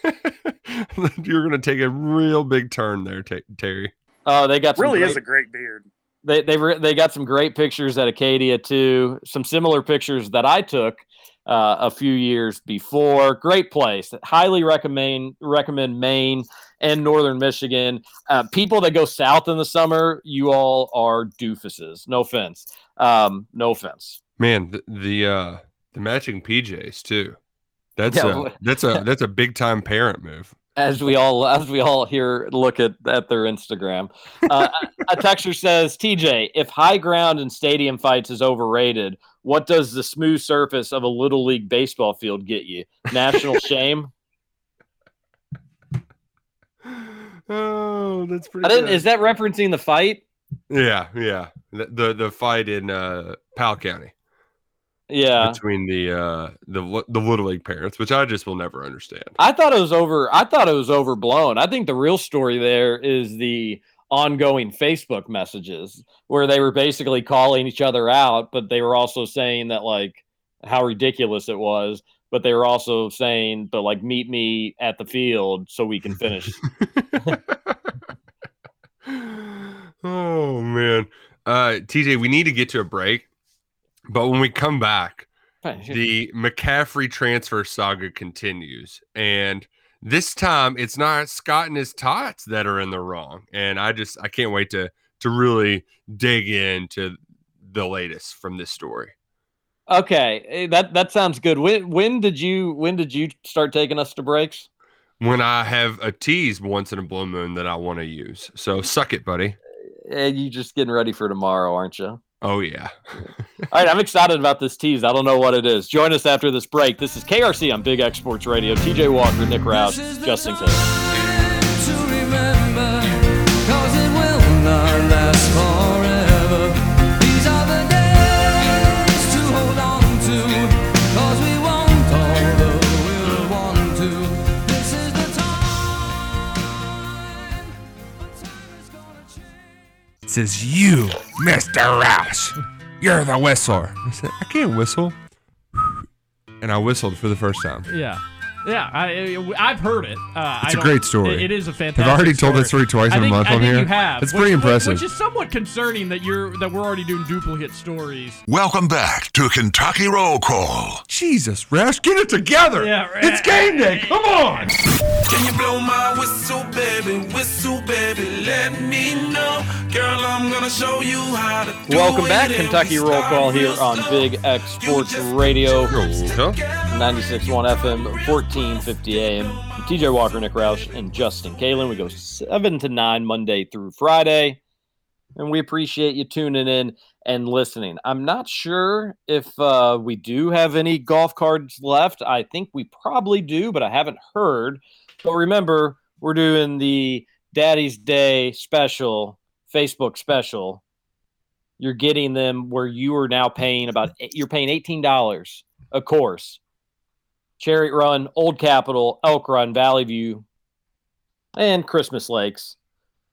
you're going to take a real big turn there, Ta- Terry. oh, they got some Really great, is a great beard. They they they got some great pictures at Acadia too. Some similar pictures that I took uh, a few years before. Great place. Highly recommend recommend Maine and Northern Michigan. Uh, people that go south in the summer, you all are doofuses. No offense. Um, no offense. Man, the the, uh, the matching PJs too. That's Yeah, a that's a (laughs) that's a big time parent move. As we all as we all here look at at their Instagram, uh, a texter says, "TJ, if high ground and stadium fights is overrated, what does the smooth surface of a little league baseball field get you? National (laughs) shame? Oh, that's pretty. I didn't. good. Is that referencing the fight? Yeah, yeah. The the, the fight in uh, Powell County Yeah, between the uh, the the little league parents, which I just will never understand. I thought it was over. I thought it was overblown. I think the real story there is the ongoing Facebook messages where they were basically calling each other out, but they were also saying that like how ridiculous it was. but they were also saying, "But like, meet me at the field so we can finish." (laughs) oh man, uh, TJ, we need to get to a break, but when we come back, the McCaffrey transfer saga continues, and this time it's not Scott and his tots that are in the wrong, and I just I can't wait to to really dig into the latest from this story. Okay, eh, that that sounds good. When when did you when did you start taking us to breaks? When I have a tease once in a blue moon that I want to use, so suck it, buddy. And you just getting ready for tomorrow, aren't you? Oh yeah. (laughs) All right, I'm excited about this tease. I don't know what it is. Join us after this break. This is KRC on Big X Sports Radio. TJ Walker, Nick Roush, Justin King. Change. It says, You, Mr. Roush, you're the whistler. I said I can't whistle, and I whistled for the first time. Yeah. Yeah, I, I've heard it. Uh, It's I a great story. It, it is a fantastic. Story. Have I already told that story story twice I in a month I on think here? You have. That's which- pretty impressive. Which is somewhat concerning that you're that we're already doing duplicate stories. Welcome back to Kentucky Roll Call. Jesus, Rash, get it together. Yeah, right. It's game day. Come on. Can you blow my whistle, baby? Whistle, baby, let me know. Girl, I'm gonna show you how to do Welcome it, back, Kentucky Roll Call here on. Big X Sports Radio, Huh? 96.1 FM, 1450 AM. TJ Walker, Nick Roush, and Justin Kalen. We go 7 to 9 Monday through Friday. And we appreciate you tuning in and listening. I'm not sure if uh, we do have any golf cards left. I think we probably do, but I haven't heard. But remember, we're doing the Daddy's Day special, Facebook special. You're getting them where you are now paying about you're paying eighteen dollars a course. Chariot Run, Old Capitol, Elk Run, Valley View, and Christmas Lakes.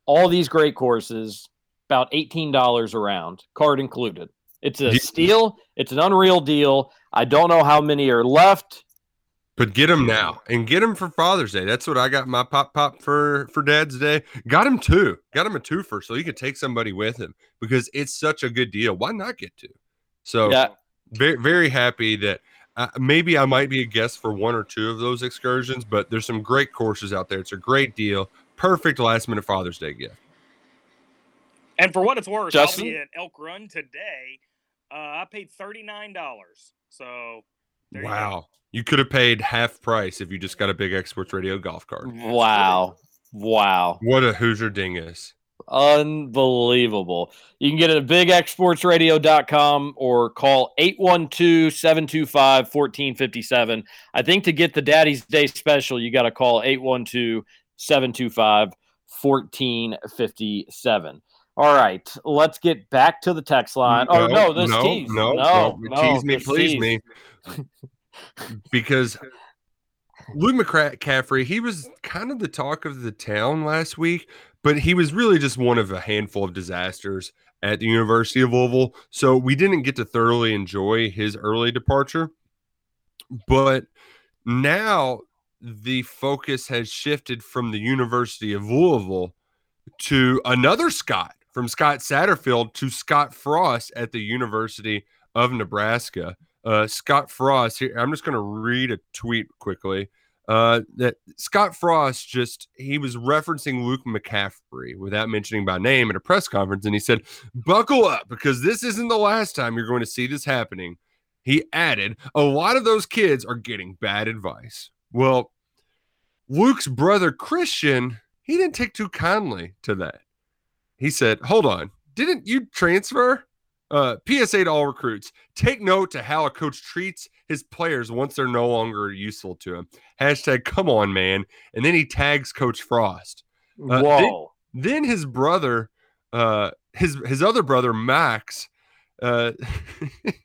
All these great courses, about eighteen dollars around, card included. It's a steal. It's an unreal deal. I don't know how many are left. But get them now and get them for Father's Day. That's what I got my pop pop for for Dad's Day. Got him two. Got him a twofer so he could take somebody with him because it's such a good deal. Why not get two? So Yeah, very very happy that uh, maybe I might be a guest for one or two of those excursions. But there's some great courses out there. It's a great deal. Perfect last minute Father's Day gift. And for what it's worth, Justin? I'll be at Elk Run today. Uh, I paid thirty nine dollars. So there you. Wow. You could have paid half price if you just got a big X Sports Radio golf card. wow, wow. What a Hoosier dingus. Unbelievable. You can get it at bigexportsradio.com or call 812 725 1457. I think to get the Daddy's Day special, you got to call 812 725 1457. All right, let's get back to the text line. oh, no, this no, tease. No, no, no, no, tease me, please tease. me. (laughs) because Luke McCaffrey, he was kind of the talk of the town last week, but he was really just one of a handful of disasters at the University of Louisville. So we didn't get to thoroughly enjoy his early departure. But now the focus has shifted from the University of Louisville to another Scott from Scott Satterfield to Scott Frost at the University of Nebraska. Uh, Scott Frost here. I'm just going to read a tweet quickly. Uh, that Scott Frost just he was referencing Luke McCaffrey without mentioning by name at a press conference, and he said, "Buckle up because this isn't the last time you're going to see this happening." He added, "A lot of those kids are getting bad advice." Well, Luke's brother Christian he didn't take too kindly to that. He said, "Hold on, didn't you transfer?" Uh, PSA to all recruits: Take note to how a coach treats his players once they're no longer useful to him. Hashtag Come on, man. And then he tags Coach Frost. Uh, Whoa. Then his brother, uh, his his other brother Max, uh, (laughs)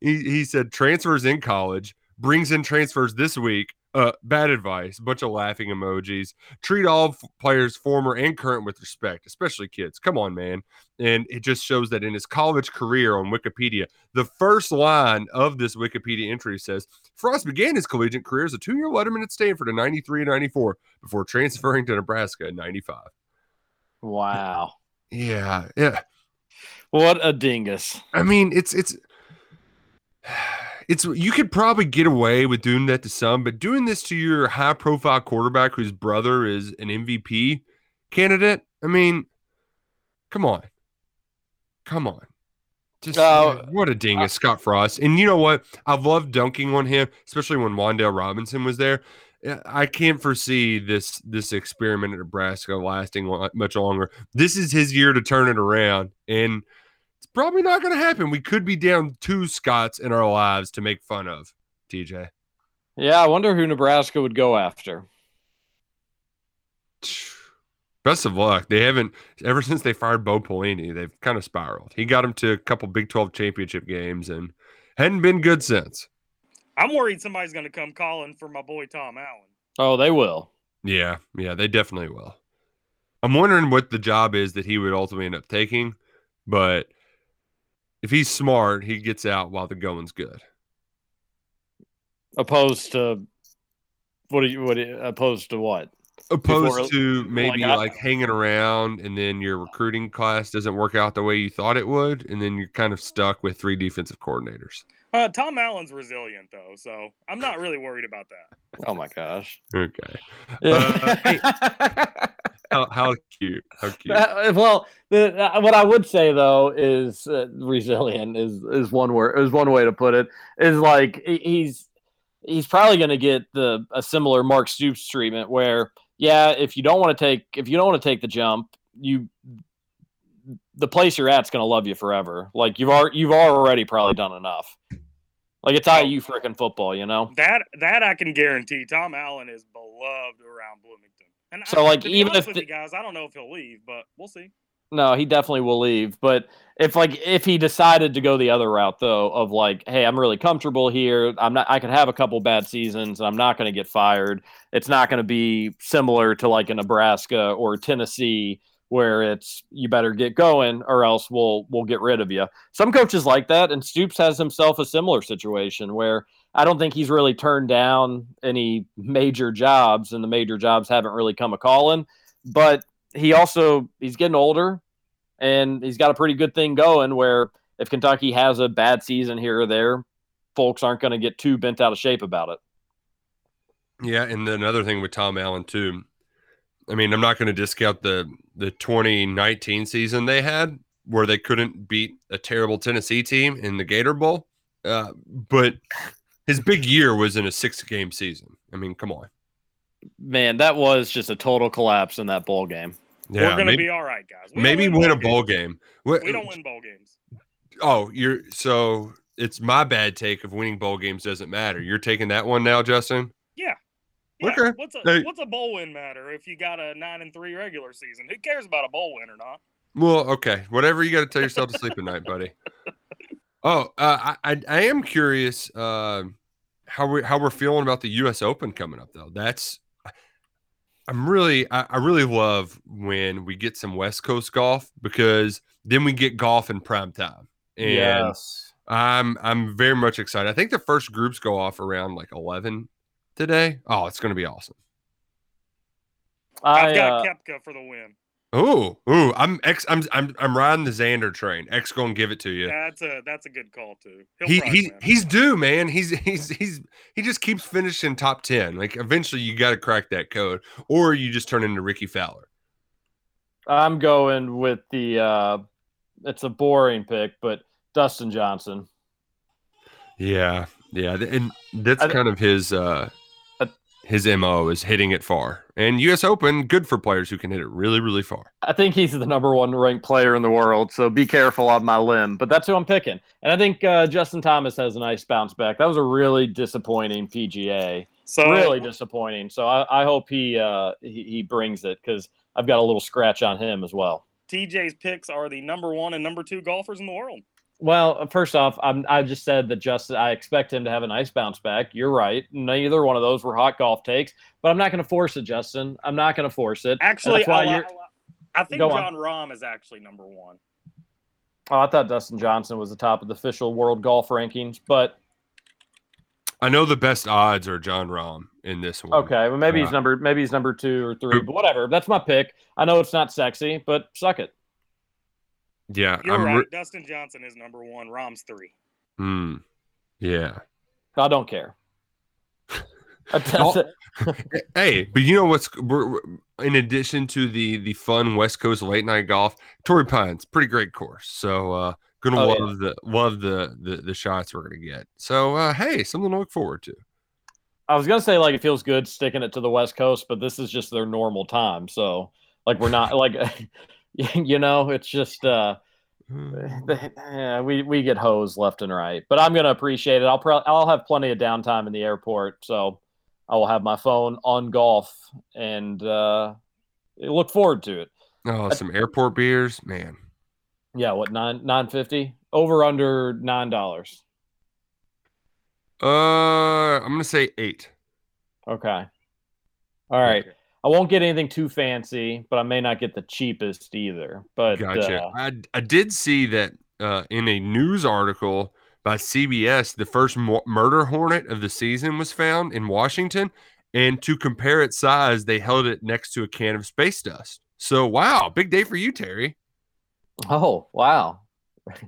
he he said transfers in college, brings in transfers this week, Uh, bad advice. A bunch of laughing emojis. Treat all f- players, former and current, with respect, especially kids. Come on, man. And it just shows that in his college career on Wikipedia, the first line of this Wikipedia entry says Frost began his collegiate career as a two-year letterman at Stanford in '93 and '94 before transferring to Nebraska in '95. Wow. Yeah, yeah. What a dingus. I mean, it's it's it's you could probably get away with doing that to some, but doing this to your high profile quarterback whose brother is an MVP candidate, I mean, come on. Come on. Just Uh, what a dingus, Scott Frost. And you know what? I've loved dunking on him, especially when Wan'Dale Robinson was there. Uh, I can't foresee this this experiment at Nebraska lasting much longer. This is his year to turn it around, and probably not going to happen. We could be down two Scots in our lives to make fun of. TJ, Yeah, I wonder who Nebraska would go after. (sighs) best of luck. They haven't ever since they fired Bo Pelini. They've kind of spiraled. He got him to a couple Big Twelve championship games and hadn't been good since. I'm worried somebody's going to come calling for my boy Tom Allen. Oh, they will. Yeah, yeah, they definitely will. I'm wondering what the job is that he would ultimately end up taking, but if he's smart, he gets out while the going's good. Opposed to what do you what do you- opposed to what? Opposed Before- to maybe I- like hanging around and then your recruiting class doesn't work out the way you thought it would, and then you're kind of stuck with three defensive coordinators. Uh, Tom Allen's resilient though, so I'm not really worried about that. Oh my gosh. Okay. Uh, hey, (laughs) how, how cute. How cute. Uh, well, the, uh, what I would say though is uh, resilient is is one word is one way to put it. Is like he's he's probably going to get the a similar Mark Stoops treatment where yeah, if you don't want to take if you don't want to take the jump, you the place you're at's going to love you forever. Like you've already you've already probably done enough. Like it's IU freaking football, you know. That that I can guarantee. Tom Allen is beloved around Bloomington. And So, I, like, to even if the- guys, I don't know if he'll leave, but we'll see. No, he definitely will leave. But if like if he decided to go the other route though, of like, hey, I'm really comfortable here. I'm not I could have a couple bad seasons and I'm not gonna get fired. It's not gonna be similar to like a Nebraska or Tennessee where it's you better get going or else we'll we'll get rid of you. Some coaches like that, and Stoops has himself a similar situation where I don't think he's really turned down any major jobs, and the major jobs haven't really come a calling. But he also he's getting older and he's got a pretty good thing going where if Kentucky has a bad season here or there, folks aren't going to get too bent out of shape about it. Yeah, and then another thing with Tom Allen too. I mean, I'm not going to discount the the 2019 season they had where they couldn't beat a terrible Tennessee team in the Gator Bowl, uh, but his big year was in a six game season. I mean, come on. Man, that was just a total collapse in that bowl game. Yeah, We're gonna maybe, be all right, guys. We maybe win a bowl bowl game. What- We don't win bowl games. Oh, you're so it's my bad take of winning bowl games doesn't matter. You're taking that one now, Justin. Yeah. Yeah. Okay. What's a Hey. what's a bowl win matter if you got a nine and three regular season? Who cares about a bowl win or not? Well, okay, whatever you got to tell yourself to sleep at night, buddy. Oh, uh, I, I I am curious uh, how we how we're feeling about the U.S. Open coming up though. That's I'm really I, I really love when we get some West Coast golf because then we get golf in prime time, and I'm I'm very much excited. I think the first groups go off around like 11 today. Oh, it's going to be awesome. I've got uh, Koepka for the win. Oh, ooh, I'm X. I'm I'm I'm riding the Xander train. X going to give it to you. That's a that's a good call too. He'll he he win. he's due, man. He's he's he's he just keeps finishing top ten. Like eventually, you got to crack that code, or you just turn into Rickie Fowler. I'm going with the uh it's a boring pick, but Dustin Johnson. Yeah, yeah, and that's kind of his uh I- his mo is hitting it far. And U.S. Open, good for players who can hit it really, really far. I think he's the number one ranked player in the world, so be careful on my limb. But that's who I'm picking, and I think uh, Justin Thomas has a nice bounce back. That was a really disappointing PGA, so really disappointing. So I, I hope he, uh, he he brings it because I've got a little scratch on him as well. TJ's picks are the number one and number two golfers in the world. Well, first off, I'm, I just said that Justin. I expect him to have a nice bounce back. You're right. Neither one of those were hot golf takes, but I'm not going to force it, Justin. I'm not going to force it. Actually, that's why I, you're- I think Go on. Jon Rahm is actually number one. Oh, I thought Dustin Johnson was the top of the official world golf rankings, but I know the best odds are Jon Rahm in this one. okay, well maybe he's Uh, number maybe he's number two or three, but whatever. That's my pick. I know it's not sexy, but suck it. Yeah, You're I'm. right. re- Dustin Johnson is number one. Rahm's three. Hmm. yeah. I don't care. (laughs) That's Oh. (laughs) Hey, but you know what's we're, we're- in addition to the the fun West Coast late night golf, Torrey Pines, pretty great course. So uh gonna Oh, love the love the, the the shots we're gonna get. So uh hey, something to look forward to. I was gonna say like it feels good sticking it to the West Coast, but this is just their normal time. So like we're not like (laughs) (laughs) you know, it's just uh we we get hosed left and right. But I'm gonna appreciate it. I'll pro- I'll have plenty of downtime in the airport, so I will have my phone on golf and uh look forward to it. Oh, some airport beers, man. Yeah, what nine nine fifty? Over under nine dollars. Uh I'm gonna say eight. Okay. All right. I won't get anything too fancy, but I may not get the cheapest either. But Gotcha. uh, I I did see that uh, in a news article by CBS, the first mo- murder hornet of the season was found in Washington, and to compare its size, they held it next to a can of space dust. So wow, big day for you, Terry. Oh wow! (laughs)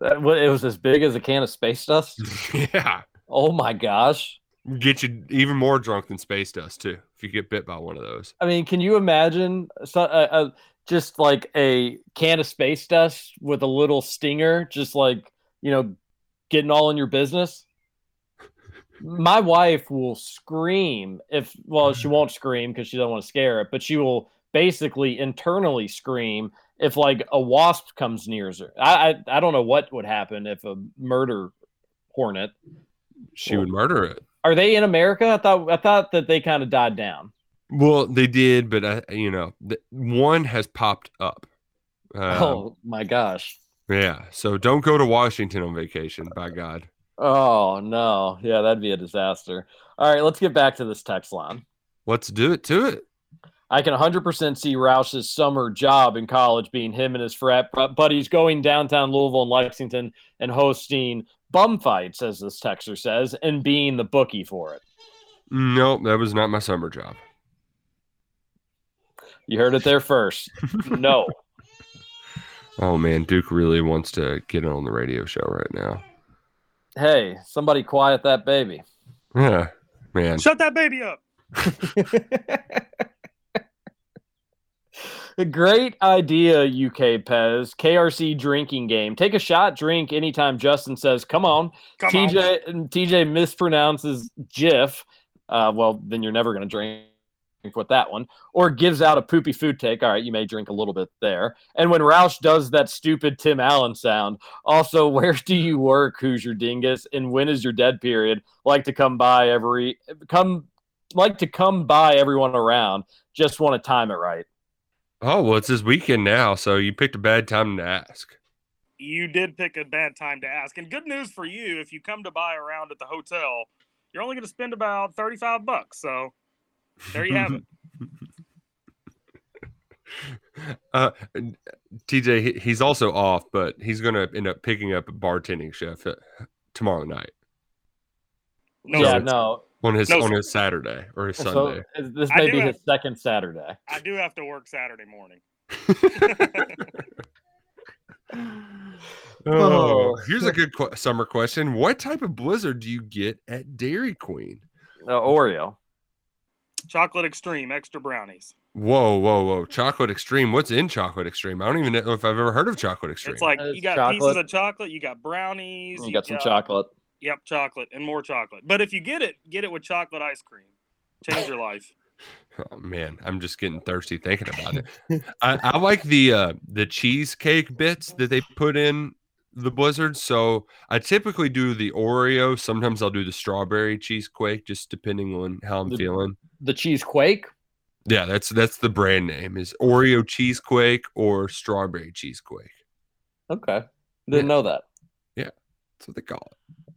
That- what- it was as big as a can of space dust. (laughs) yeah, Oh my gosh! Get you even more drunk than space dust too if you get bit by one of those. I mean, can you imagine so, uh, uh, just like a can of space dust with a little stinger, just like you know, getting all in your business? My wife will scream if well, she won't scream because she doesn't want to scare it, but she will basically internally scream if like a wasp comes near her. I, I I don't know what would happen if a murder hornet. She would murder it. Are they in America? I thought I thought that they kind of died down. Well, they did, but uh, you know, th- one has popped up. Um, oh my gosh. yeah. So don't go to Washington on vacation. By God. Oh no. Yeah, that'd be a disaster. All right, let's get back to this text line. Let's do it to it. I can 100% see Roush's summer job in college being him and his frat bu- buddies going downtown Louisville and Lexington and hosting bum fights, as this texter says, and being the bookie for it. Nope, that was not my summer job. You heard it there first. (laughs) no. Oh man, Duke really wants to get on the radio show right now. Hey, somebody quiet that baby. Yeah, man. Shut that baby up. (laughs) Great idea, UK Pez. KRC drinking game. Take a shot, drink anytime Justin says, come on. Come. TJ and TJ mispronounces GIF. Uh, well, then you're never going to drink with that one. Or gives out a poopy food take. All right, you may drink a little bit there. And when Roush does that stupid Tim Allen sound, also, (laughs) where do you work, Hoosier Dingus? And when is your dead period? Like to come by every come like to come by everyone around. Just want to time it right. Oh well, it's this weekend now, so you picked a bad time to ask. You did pick a bad time to ask. And good news for you, if you come to buy around at the hotel, you're only going to spend about 35 bucks. So there you have it. (laughs) Uh, TJ, he's also off, but he's gonna end up picking up a bartending chef uh, tomorrow night No, yeah, no. On his No, on his Saturday or his Sunday. is- this may be have- his second Saturday. I do have to work Saturday morning. (laughs) (laughs) Oh, here's a good qu- summer question: What type of blizzard do you get at Dairy Queen? Uh, Oreo. Chocolate Extreme, extra brownies. Whoa, whoa, whoa! Chocolate Extreme. What's in Chocolate Extreme? I don't even know if I've ever heard of Chocolate Extreme. It's like It's you got pieces of chocolate, you got brownies, You got some chocolate. Yep, chocolate and more chocolate. But if you get it, get it with chocolate ice cream. Change your life. (laughs) Oh man, I'm just getting thirsty thinking about it. I, I like the uh the cheesecake bits that they put in the blizzard. So I typically do the Oreo. Sometimes I'll do the strawberry cheesecake, just depending on how I'm The- feeling. The cheese quake. Yeah, that's that's the brand name is Oreo cheesecake or strawberry cheesecake. Okay. Didn't know that. Yeah, that's what they call it.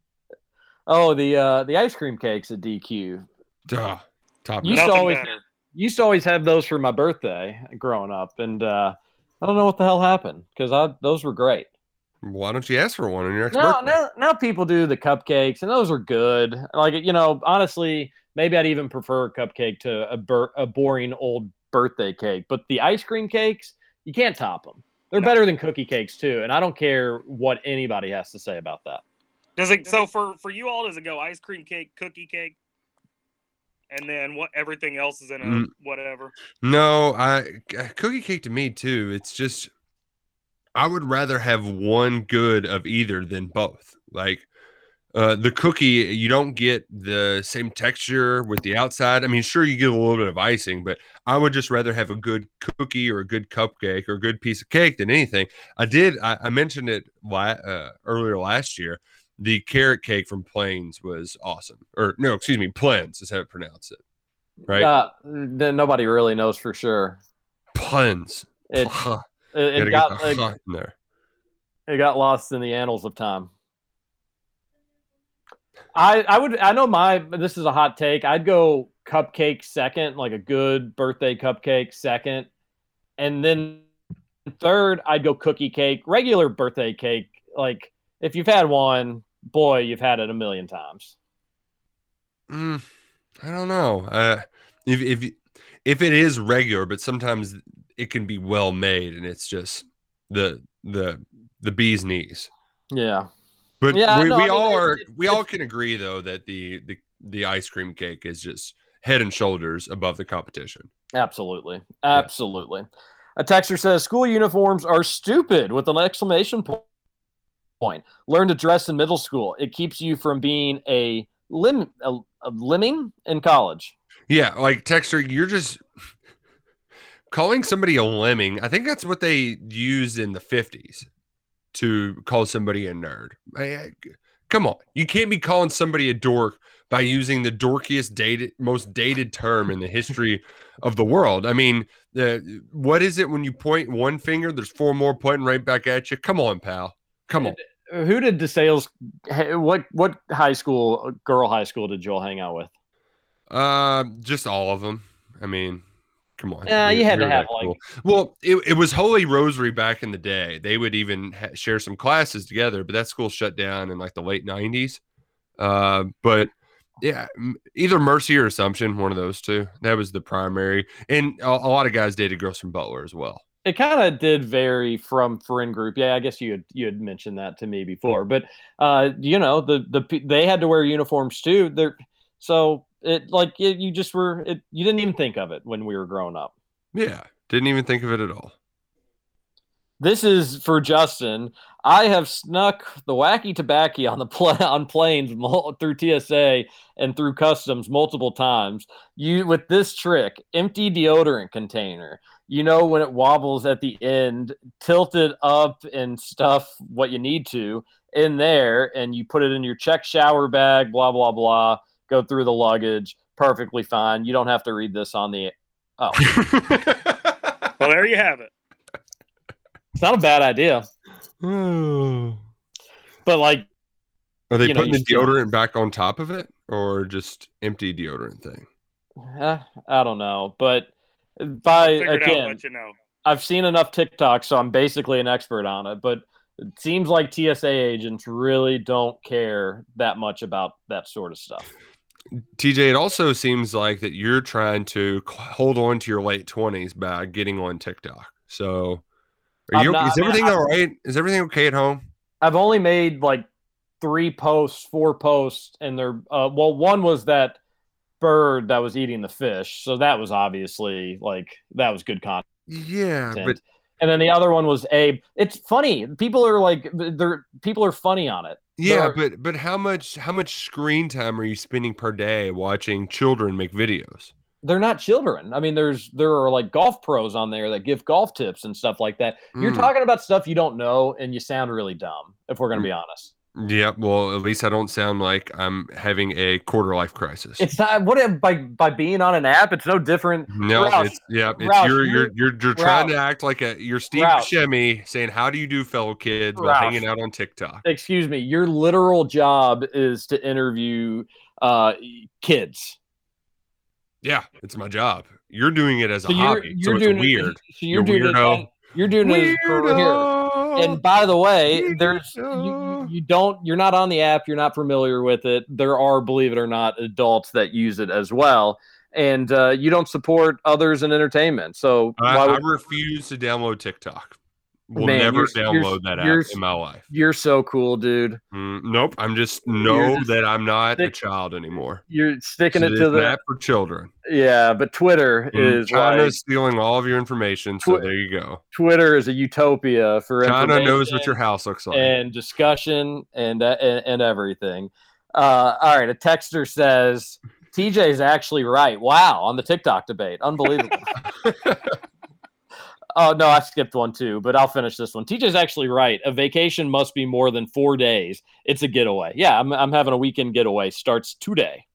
Oh, the uh the ice cream cakes at DQ. Duh. Top Used to always better. used to always have those for my birthday growing up, and uh I don't know what the hell happened because I those were great. Why don't you ask for one on your next Now, birthday? now, now people do the cupcakes, and those are good. Like you know, honestly, maybe I'd even prefer a cupcake to a bur- a boring old birthday cake. But the ice cream cakes, you can't top them. They're No. better than cookie cakes too, and I don't care what anybody has to say about that. Does it so for for you all? Does it go ice cream cake, cookie cake, and then what? Everything else is in a Mm. whatever. No, I cookie cake to me too. It's just I would rather have one good of either than both. Like uh, the cookie, you don't get the same texture with the outside. I mean, sure, you get a little bit of icing, but I would just rather have a good cookie or a good cupcake or a good piece of cake than anything. I did. I, I mentioned it la- uh, earlier last year. The carrot cake from Plains was awesome. Or no, excuse me, Plains is how to pronounce it. Right, Uh, then nobody really knows for sure. Plains. It it, it got the it, in there. it got lost in the annals of time. I I would I know my this is a hot take. I'd go cupcake second, like a good birthday cupcake second, and then third I'd go cookie cake, regular birthday cake. Like if you've had one, boy, you've had it a million times. Mm, I don't know. Uh, if if if it is regular, but sometimes it can be well made, and it's just the the the bee's knees. Yeah, But Yeah, we, no, we I mean, all are it- we all can agree though that the the the ice cream cake is just head and shoulders above the competition. absolutely, absolutely. A texter says school uniforms are stupid with an exclamation po- point. Learn to dress in middle school. It keeps you from being a lim a, a lemming in college. Yeah, like Texter, you're just calling somebody a lemming. I think that's what they used in the 50s to call somebody a nerd. I- I- come on. You can't be calling somebody a dork by using the dorkiest dated most dated term in the history of the world. I mean, the what is it when you point one finger, there's four more pointing right back at you? Come on, pal. Come on. Who did DeSales? hey, What what high school girl high school did Joel hang out with? Uh, just all of them. I mean, come on. Yeah, you You're- had to have, that like- cool. Well, it, it was Holy Rosary back in the day. They would even ha- share some classes together, but that school shut down in like the late '90s. Uh, but yeah, either Mercy or Assumption, one of those two. That was the primary, and a, a lot of guys dated girls from Butler as well. It kind of did vary from friend group. Yeah, I guess you had you had mentioned that to me before, but uh, you know the the they had to wear uniforms too. They're so it like it, you just were it, you didn't even think of it when we were growing up. Yeah, didn't even think of it at all. This is for Justin. I have snuck the wacky tobacco on the pla- (laughs) on planes mul- through TSA and through customs multiple times. You with this trick, empty deodorant container. You know when it wobbles at the end, tilt it up and stuff what you need to in there, and you put it in your check shower bag. Blah blah blah. Go through the luggage perfectly fine. You don't have to read this on the. Oh, (laughs) Well, there you have it. it's not a bad idea, Are (sighs) but like are they You know, putting you the still- deodorant back on top of it, or just empty deodorant thing? Eh, I don't know, but by Figure out. again, you know. I've seen enough TikTok, so I'm basically an expert on it. But it seems like TSA agents really don't care that much about that sort of stuff. TJ, it also seems like that you're trying to hold on to your late twenties by getting on TikTok. So, are you? not- is everything I- all right? Is everything okay at home? I've only made like three posts, four posts, and they're uh, well, one was that bird that was eating the fish, so that was obviously like that was good content. Yeah, but and then the other one was Abe. It's funny. People are like they're people are funny on it. yeah, There- but but how much how much screen time are you spending per day watching children make videos? they're not children. I mean, there's there are like golf pros on there that give golf tips and stuff like that. You're Mm. talking about stuff you don't know, and you sound really dumb. If we're gonna be honest, Yep. Well, at least I don't sound like I'm having a quarter life crisis. It's not what if by by being on an app. It's no different. no, Roush, it's yeah, it's Roush, you're, you're you're- you're trying to act like a you're Steve Roush. Buscemi saying, "How do you do, fellow kids?" while hanging out on TikTok. excuse me. Your literal job is to interview uh kids. Yeah, it's my job. You're doing it as a you're, hobby, so you're it's doing weird. It, so you're, You're doing weirdo. it. You're doing it as a career. Weirdo. And by the way, there's you, you don't you're not on the app, you're not familiar with it. There are, believe it or not, adults that use it as well. And uh, you don't support others in entertainment. So I, why I would, refuse to download TikTok. Will Man, never download that app in my life. you're so cool, dude. Mm, nope. I'm just know just that I'm not a child anymore. You're sticking it to the app for children. yeah, but Twitter Mm, is China's like, stealing all of your information, so there you go. Twitter is a utopia for China knows what your house looks like. and discussion and uh, and, and everything. Uh, all right, a texter says TJ's actually right. Wow, on the TikTok debate, unbelievable. (laughs) (laughs) oh no, I skipped one too, but I'll finish this one. TJ's actually right. A vacation must be more than four days. It's a getaway. Yeah, I'm I'm having a weekend getaway. Starts today.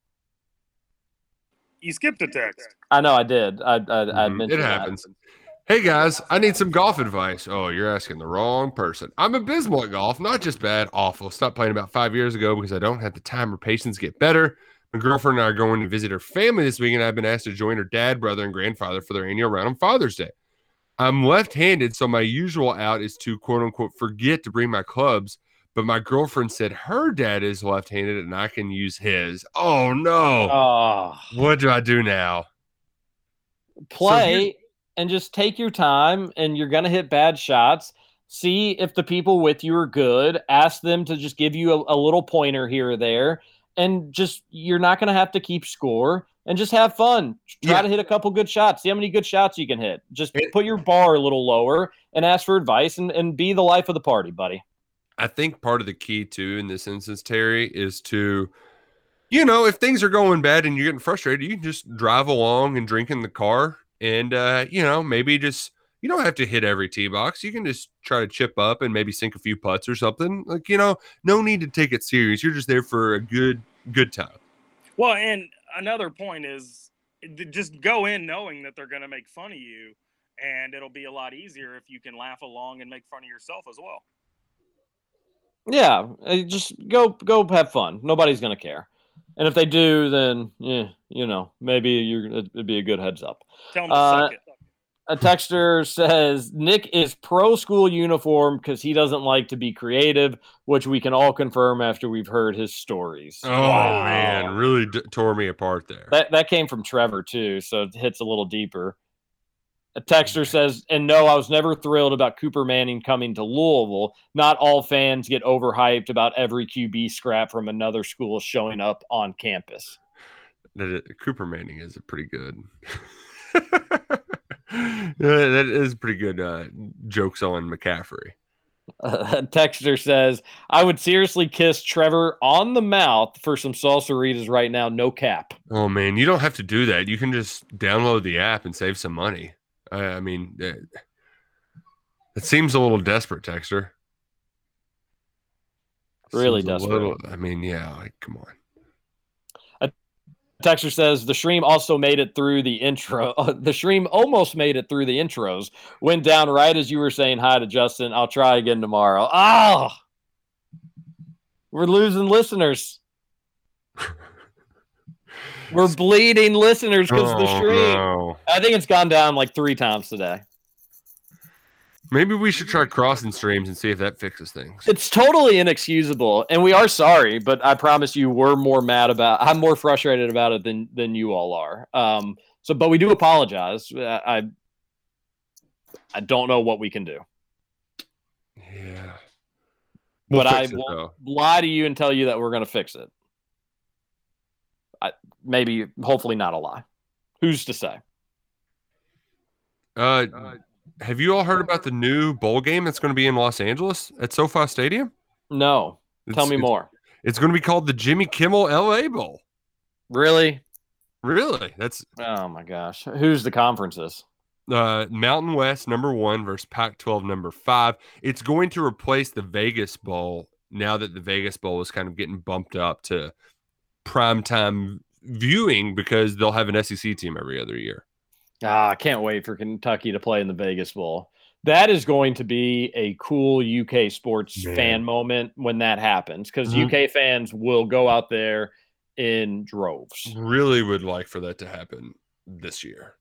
You skipped a text. I know I did. I I, I Mhm, mentioned it that. happens. Hey guys, I need some golf advice. Oh, you're asking the wrong person. I'm abysmal at golf, not just bad, awful. Stopped playing about five years ago because I don't have the time or patience to get better. My girlfriend and I are going to visit her family this week, and I've been asked to join her dad, brother, and grandfather for their annual round on Father's Day. I'm left handed, so my usual out is to quote unquote forget to bring my clubs. But my girlfriend said her dad is left handed and I can use his. Oh no. Oh. What do I do now? play and just take your time and you're going to hit bad shots see if the people with you are good ask them to just give you a, a little pointer here or there and just you're not going to have to keep score and just have fun try Yeah. to hit a couple good shots see how many good shots you can hit just put your bar a little lower and ask for advice and, and be the life of the party buddy I think part of the key too in this instance, Terry, is to, you know, if things are going bad and you're getting frustrated, you can just drive along and drink in the car, and uh, you know, maybe just you don't have to hit every tee box. You can just try to chip up and maybe sink a few putts or something. Like you know, no need to take it serious. You're just there for a good good time. Well, and another point is just go in knowing that they're going to make fun of you, and it'll be a lot easier if you can laugh along and make fun of yourself as well. yeah uh, just go go have fun nobody's going to care and if they do then yeah you know maybe you're it'd be a good heads up Tell them to Uh, suck it. A texter says Nick is pro school uniform because he doesn't like to be creative, which we can all confirm after we've heard his stories. Oh man, really d- tore me apart there. That that came from Trevor too, so it hits a little deeper. A texter says, and no, I was never thrilled about Cooper Manning coming to Louisville. Not all fans get overhyped about every QB scrap from another school showing up on campus. That is, Cooper Manning is a pretty good. (laughs) That is pretty good uh, jokes on McCaffrey. Uh, Texter says, I would seriously kiss Trevor on the mouth for some salsaritas right now, no cap. Oh man, you don't have to do that. You can just download the app and save some money. I, I mean, it, it seems a little desperate, Texter. Really desperate. little- I mean, yeah, like come on. Texter says the stream also made it through the intro. (laughs) Uh, the stream almost made it through the intros. Went down right as you were saying hi to Justin. I'll try again tomorrow. Oh, we're losing listeners. (laughs) we're bleeding listeners because the Oh, stream. no. I think it's gone down like three times today. Maybe we should try crossing streams and see if that fixes things. It's totally inexcusable, and we are sorry, but I promise you, we're more mad about. I'm more frustrated about it than than you all are. Um. So, but we do apologize. I I, I don't know what we can do, Yeah. We'll but I it, won't though. lie to you and tell you that we're going to fix it. I maybe, hopefully, not a lie. Who's to say? Uh, have you all heard about the new bowl game that's going to be in Los Angeles at SoFi Stadium? No. Tell It's- me it's- more. It's going to be called the Jimmy Kimmel LA Bowl. Really? Really? That's Oh my gosh. Who's the conferences? uh, Mountain West number one versus Pac 12 number five. It's going to replace the Vegas Bowl now that the Vegas Bowl is kind of getting bumped up to primetime viewing because they'll have an SEC team every other year. Ah, I can't wait for Kentucky to play in the Vegas Bowl. That is going to be a cool UK sports Man. fan moment when that happens because Mhm. UK fans will go out there in droves. Really would like for that to happen this year.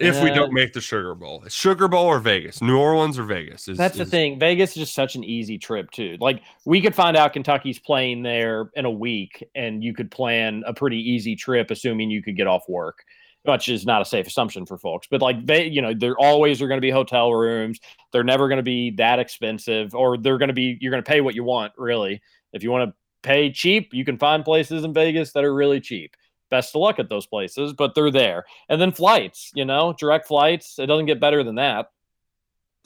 If we don't make the Sugar Bowl, Sugar Bowl or Vegas, New Orleans or Vegas. Is, That's the is- thing. Vegas is just such an easy trip too. Like we could find out Kentucky's playing there in a week, and you could plan a pretty easy trip, assuming you could get off work, which is not a safe assumption for folks. But like they, you know, there always are going to be hotel rooms. They're never going to be that expensive, or they're going to be. You're going to pay what you want, really. If you want to pay cheap, you can find places in Vegas that are really cheap. Best of luck at those places, but they're there. And then flights, you know, direct flights. It doesn't get better than that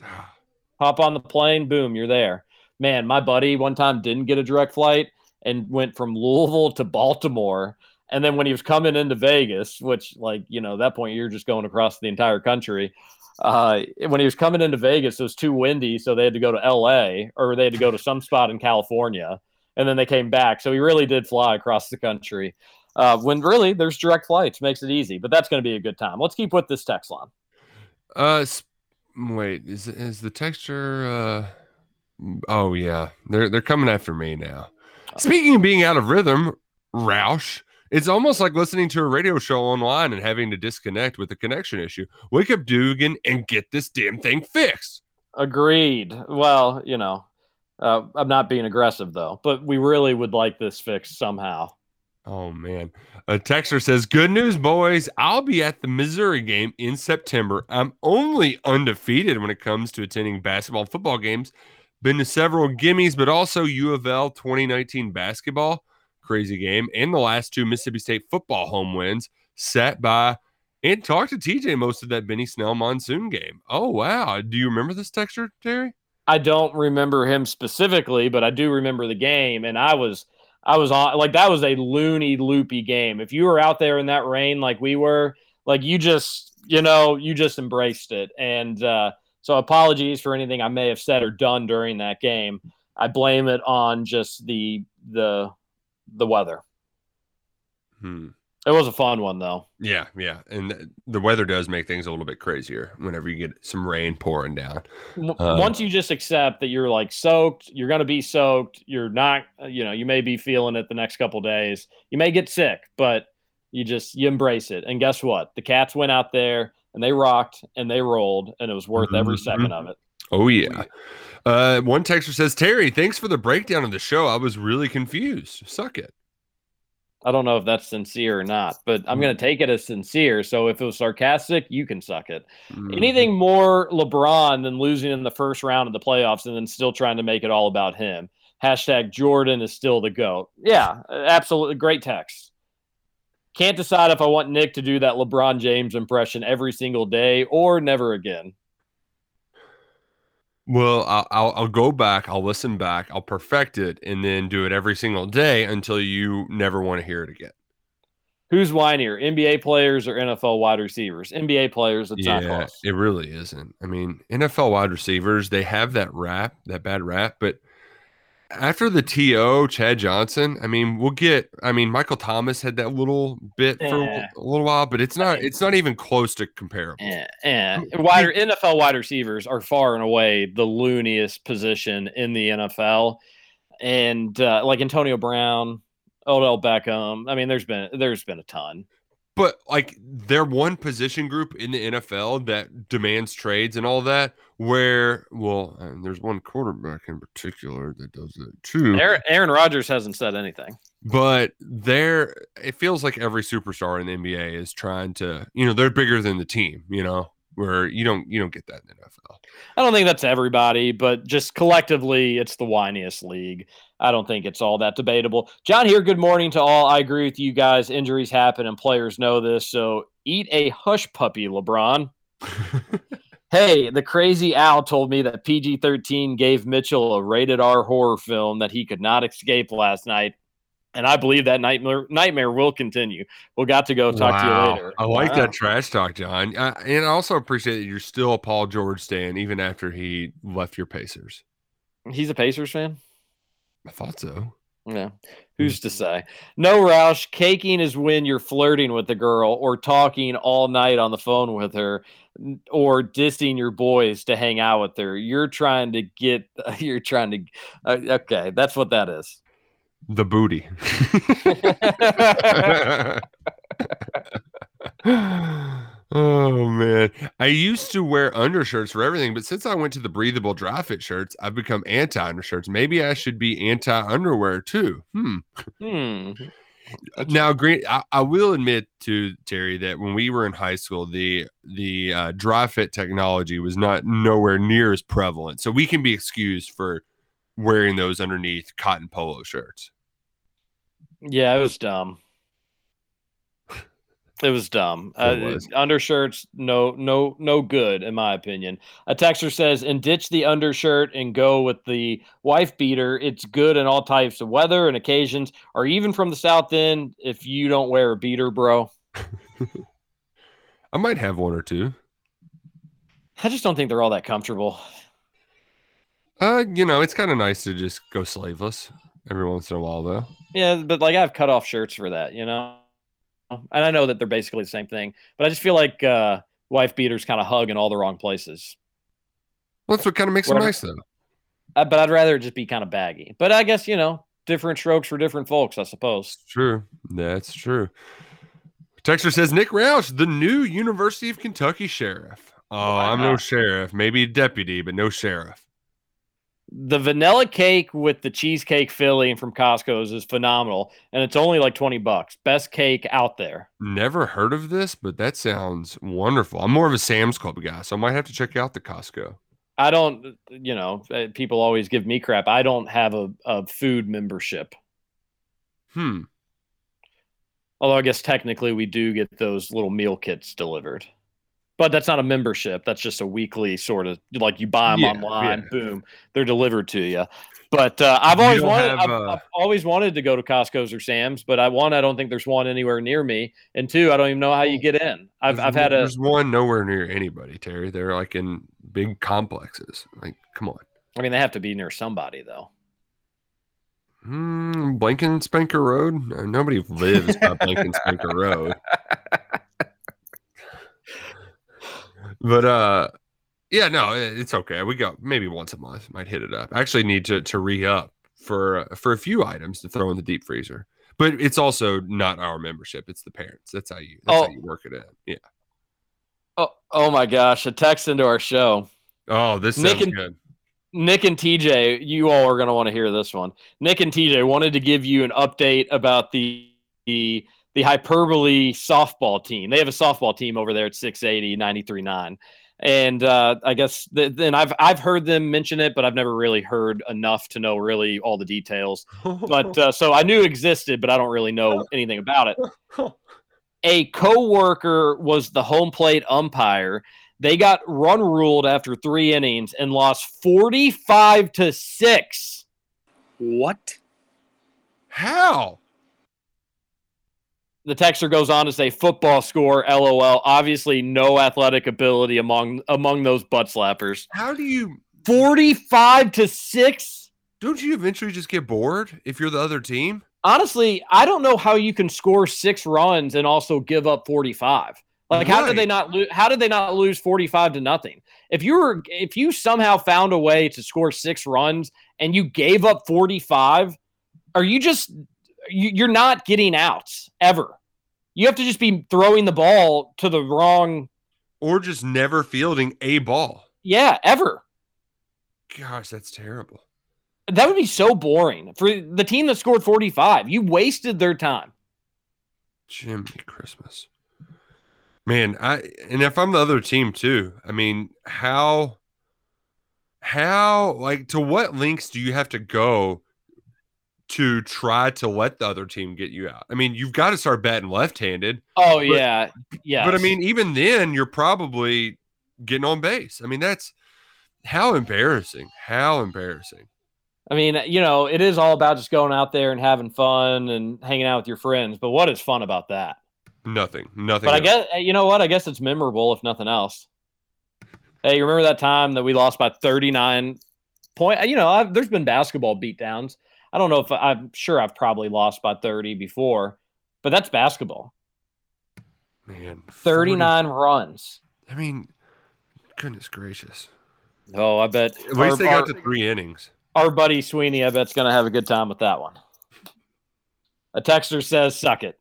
(sighs) hop on the plane, boom, you're there. Man, my buddy one time didn't get a direct flight and went from Louisville to Baltimore. And then when he was coming into Vegas, which, like, you know, at that point you're just going across the entire country. Uh, when he was coming into Vegas, it was too windy, so they had to go to LA or they had to go to some spot in California, and then they came back. So he really did fly across the country. Uh, when really there's direct flights, makes it easy. But that's going to be a good time. Let's keep with this text line. Uh, wait, is is the texture? Uh, oh yeah, they're they're coming after me now. Speaking of being out of rhythm, Roush, it's almost like listening to a radio show online and having to disconnect with a connection issue. Wake up, Dugan, and get this damn thing fixed. Agreed. Well, you know, uh, I'm not being aggressive though, but we really would like this fixed somehow. Oh man. A texter says, Good news, boys. I'll be at the Missouri game in September. I'm only undefeated when it comes to attending basketball and football games. Been to several gimmies, but also U of L 2019 basketball, crazy game, and the last two Mississippi State football home wins sat by and talked to TJ most of that Benny Snell monsoon game. Oh wow. Do you remember this texture, Terry? I don't remember him specifically, but I do remember the game, and I was I was on like that was a loony loopy game. If you were out there in that rain like we were, like you just you know you just embraced it. And uh, so apologies for anything I may have said or done during that game. I blame it on just the the the weather. Hmm. It was a fun one though. Yeah, yeah. And the weather does make things a little bit crazier whenever you get some rain pouring down. Uh, Once you just accept that you're like soaked, you're going to be soaked. You're not, uh, you know, you may be feeling it the next couple days. You may get sick, but you just you embrace it. And guess what? The cats went out there and they rocked and they rolled, and it was worth every Mhm. second of it. Oh yeah. Uh, one texter says, Terry, thanks for the breakdown of the show. I was really confused. Suck it. I don't know if that's sincere or not, but I'm Mm. going to take it as sincere. So if it was sarcastic, you can suck it. Mhm. Anything more LeBron than losing in the first round of the playoffs and then still trying to make it all about him. Hashtag Jordan is still the GOAT. Yeah, absolutely. Great text. Can't decide if I want Nick to do that LeBron James impression every single day or never again. Well, I'll, I'll I'll go back. I'll listen back. I'll perfect it, and then do it every single day until you never want to hear it again. Who's whinier, NBA players or NFL wide receivers? NBA players, it's not yeah, close. it really isn't. I mean, NFL wide receivers they have that rap, that bad rap, but after the TO, Chad Johnson, I mean, we'll get. I mean, Michael Thomas had that little bit for a, a little while, but it's not. It's not even close to comparable. Eh, eh. Wide, NFL wide receivers are far and away the looniest position in the NFL, and uh, like Antonio Brown, Odell Beckham. I mean, there's been there's been a ton. But like they're one position group in the NFL that demands trades and all that. Where well, and there's one quarterback in particular that does that too. Aaron, Aaron Rodgers hasn't said anything. But they're it feels like every superstar in the NBA is trying to, you know, they're bigger than the team, you know, where you don't you don't get that in the NFL. I don't think that's everybody, but just collectively, it's the whiniest league. I don't think it's all that debatable. John here, good morning to all. I agree with you guys. Injuries happen and players know this. So eat a hush puppy, LeBron. (laughs) hey, the crazy Al told me that PG 13 gave Mitchell a rated R horror film that he could not escape last night. And I believe that nightmare nightmare will continue. We'll got to go talk to you later. I like Wow. that trash talk, John. I, and I also appreciate that you're still a Paul George stan even after he left your Pacers. He's a Pacers fan. I thought so. Yeah. Who's to say? No, Roush. Caking is when you're flirting with the girl or talking all night on the phone with her or dissing your boys to hang out with her. You're trying to get, you're trying to, uh, okay, that's what that is. The booty. Oh man. I used to wear undershirts for everything, but since I went to the breathable dry fit shirts, I've become anti undershirts. Maybe I should be anti underwear too. Hmm. Hmm. Now, green. I, I will admit to Terry that when we were in high school, the the uh, dry fit technology was not nowhere near as prevalent, so we can be excused for wearing those underneath cotton polo shirts. Yeah, it was dumb. It was dumb. It Uh, undershirts, no, no, no good in my opinion. A texter says, "And ditch the undershirt and go with the wife beater. It's good in all types of weather and occasions, or even from the south end. If you don't wear a beater, bro, (laughs) I might have one or two. I just don't think they're all that comfortable. Uh, you know, it's kind of nice to just go slaveless every once in a while, though. Yeah, but like I have cut off shirts for that, you know. And I know that they're basically the same thing, but I just feel like uh, wife beaters kind of hug in all the wrong places. Well, that's what kind of makes them Whatever. nice, though. Uh, but I'd rather just be kind of baggy. But I guess you know, different strokes for different folks, I suppose. True. That's true. Texter says Nick Roush, the new University of Kentucky sheriff. Oh, I'm no sheriff, maybe deputy, but no sheriff. The vanilla cake with the cheesecake filling from Costco's is phenomenal, and it's only like twenty bucks. Best cake out there. Never heard of this, but that sounds wonderful. I'm more of a Sam's Club guy, so I might have to check out the Costco. I don't, you know, uh, people always give me crap. I don't have a, a food membership. Hmm. Although I guess technically we do get those little meal kits delivered. But that's not a membership. That's just a weekly sort of like you buy them Yeah, online, yeah. boom, they're delivered to you. But uh, I've always wanted, have, I've, uh, I've always wanted to go to Costco's or Sam's, but I one, I don't think there's one anywhere near me, and two, I don't even know how you get in. I've I've had a There's one nowhere near anybody, Terry. They're like in big complexes. Like, come on. I mean, they have to be near somebody though. Hmm, Blankenbaker Road? Nobody lives by Blankenbaker Road. (laughs) But uh yeah, no, it's okay. We go maybe once a month, might hit it up. I actually need to to re up for uh, for a few items to throw in the deep freezer. But it's also not our membership; it's the parents. That's how you that's Oh. how you work it in. Yeah. Oh, oh my gosh! A text into our show. Oh, this Nick sounds and- good. Nick and TJ, you all are going to want to hear this one. Nick and TJ wanted to give you an update about the the, the hyperbole softball team. They have a softball team over there at 680 93.9. And uh, I guess th- then I've I've heard them mention it, but I've never really heard enough to know really all the details. But uh, so I knew it existed, but I don't really know anything about it. A coworker was the home plate umpire. They got run ruled after three innings and lost 45 to 6. What? How? The texter goes on to say football score, LOL. Obviously, no athletic ability among among those butt slappers. How do you 45 to 6. don't you eventually just get bored if you're the other team? Honestly, I don't know how you can score six runs and also give up 45. Like, how did they not lose? How did they not lose 45 to nothing? If you were, if you somehow found a way to score six runs and you gave up 45, are you just, you're not getting outs ever. You have to just be throwing the ball to the wrong, Or just never fielding a ball? yeah, ever. Gosh, that's terrible. That would be so boring for the team that scored 45. You wasted their time. Jimmy Christmas. Man, I and if I'm the other team too, I mean, how how like to what lengths do you have to go to try to let the other team get you out? I mean, you've got to start batting left-handed. Oh But- yeah, yeah. But I mean, even then you're probably getting on base. I mean, that's how embarrassing. How embarrassing. I mean, you know, it is all about just going out there and having fun and hanging out with your friends. But what is fun about that? Nothing. Nothing. But I else. guess you know what? I guess it's memorable if nothing else. Hey, you remember that time that we lost by 39 point? You know, I've, there's been basketball beatdowns. I don't know if I'm sure I've probably lost by 30 before, but that's basketball. Man, 39 runs. I mean, goodness gracious. Oh, I bet At least our, they got our- to three innings. our buddy Sweeney, I bet's going to have a good time with that one. A texter says, suck it.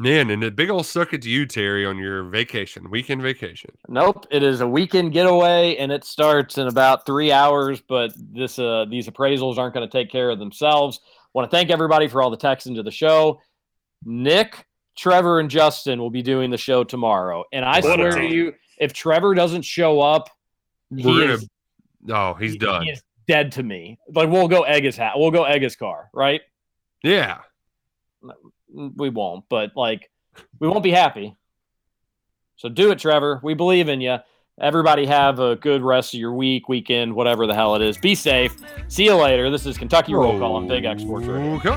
Man, and a big old suck it to you, Terry, on your vacation, weekend vacation. Nope, it is a weekend getaway, and it starts in about three hours. But this, uh, these appraisals aren't going to take care of themselves. Want to thank everybody for all the texts into the show. Nick, Trevor, and Justin will be doing the show tomorrow, and I What swear to you, if Trevor doesn't show up, he We're gonna- is Oh, he's he- done. He is dead to me. Like we'll go egg his hat. We'll go egg his car, right? Yeah we won't, but like we won't be happy. So do it, Trevor. We believe in you. Everybody have a good rest of your week, weekend, whatever the hell it is. Be safe. See you later. This is Kentucky Roll Call on Big X Radio. Okay.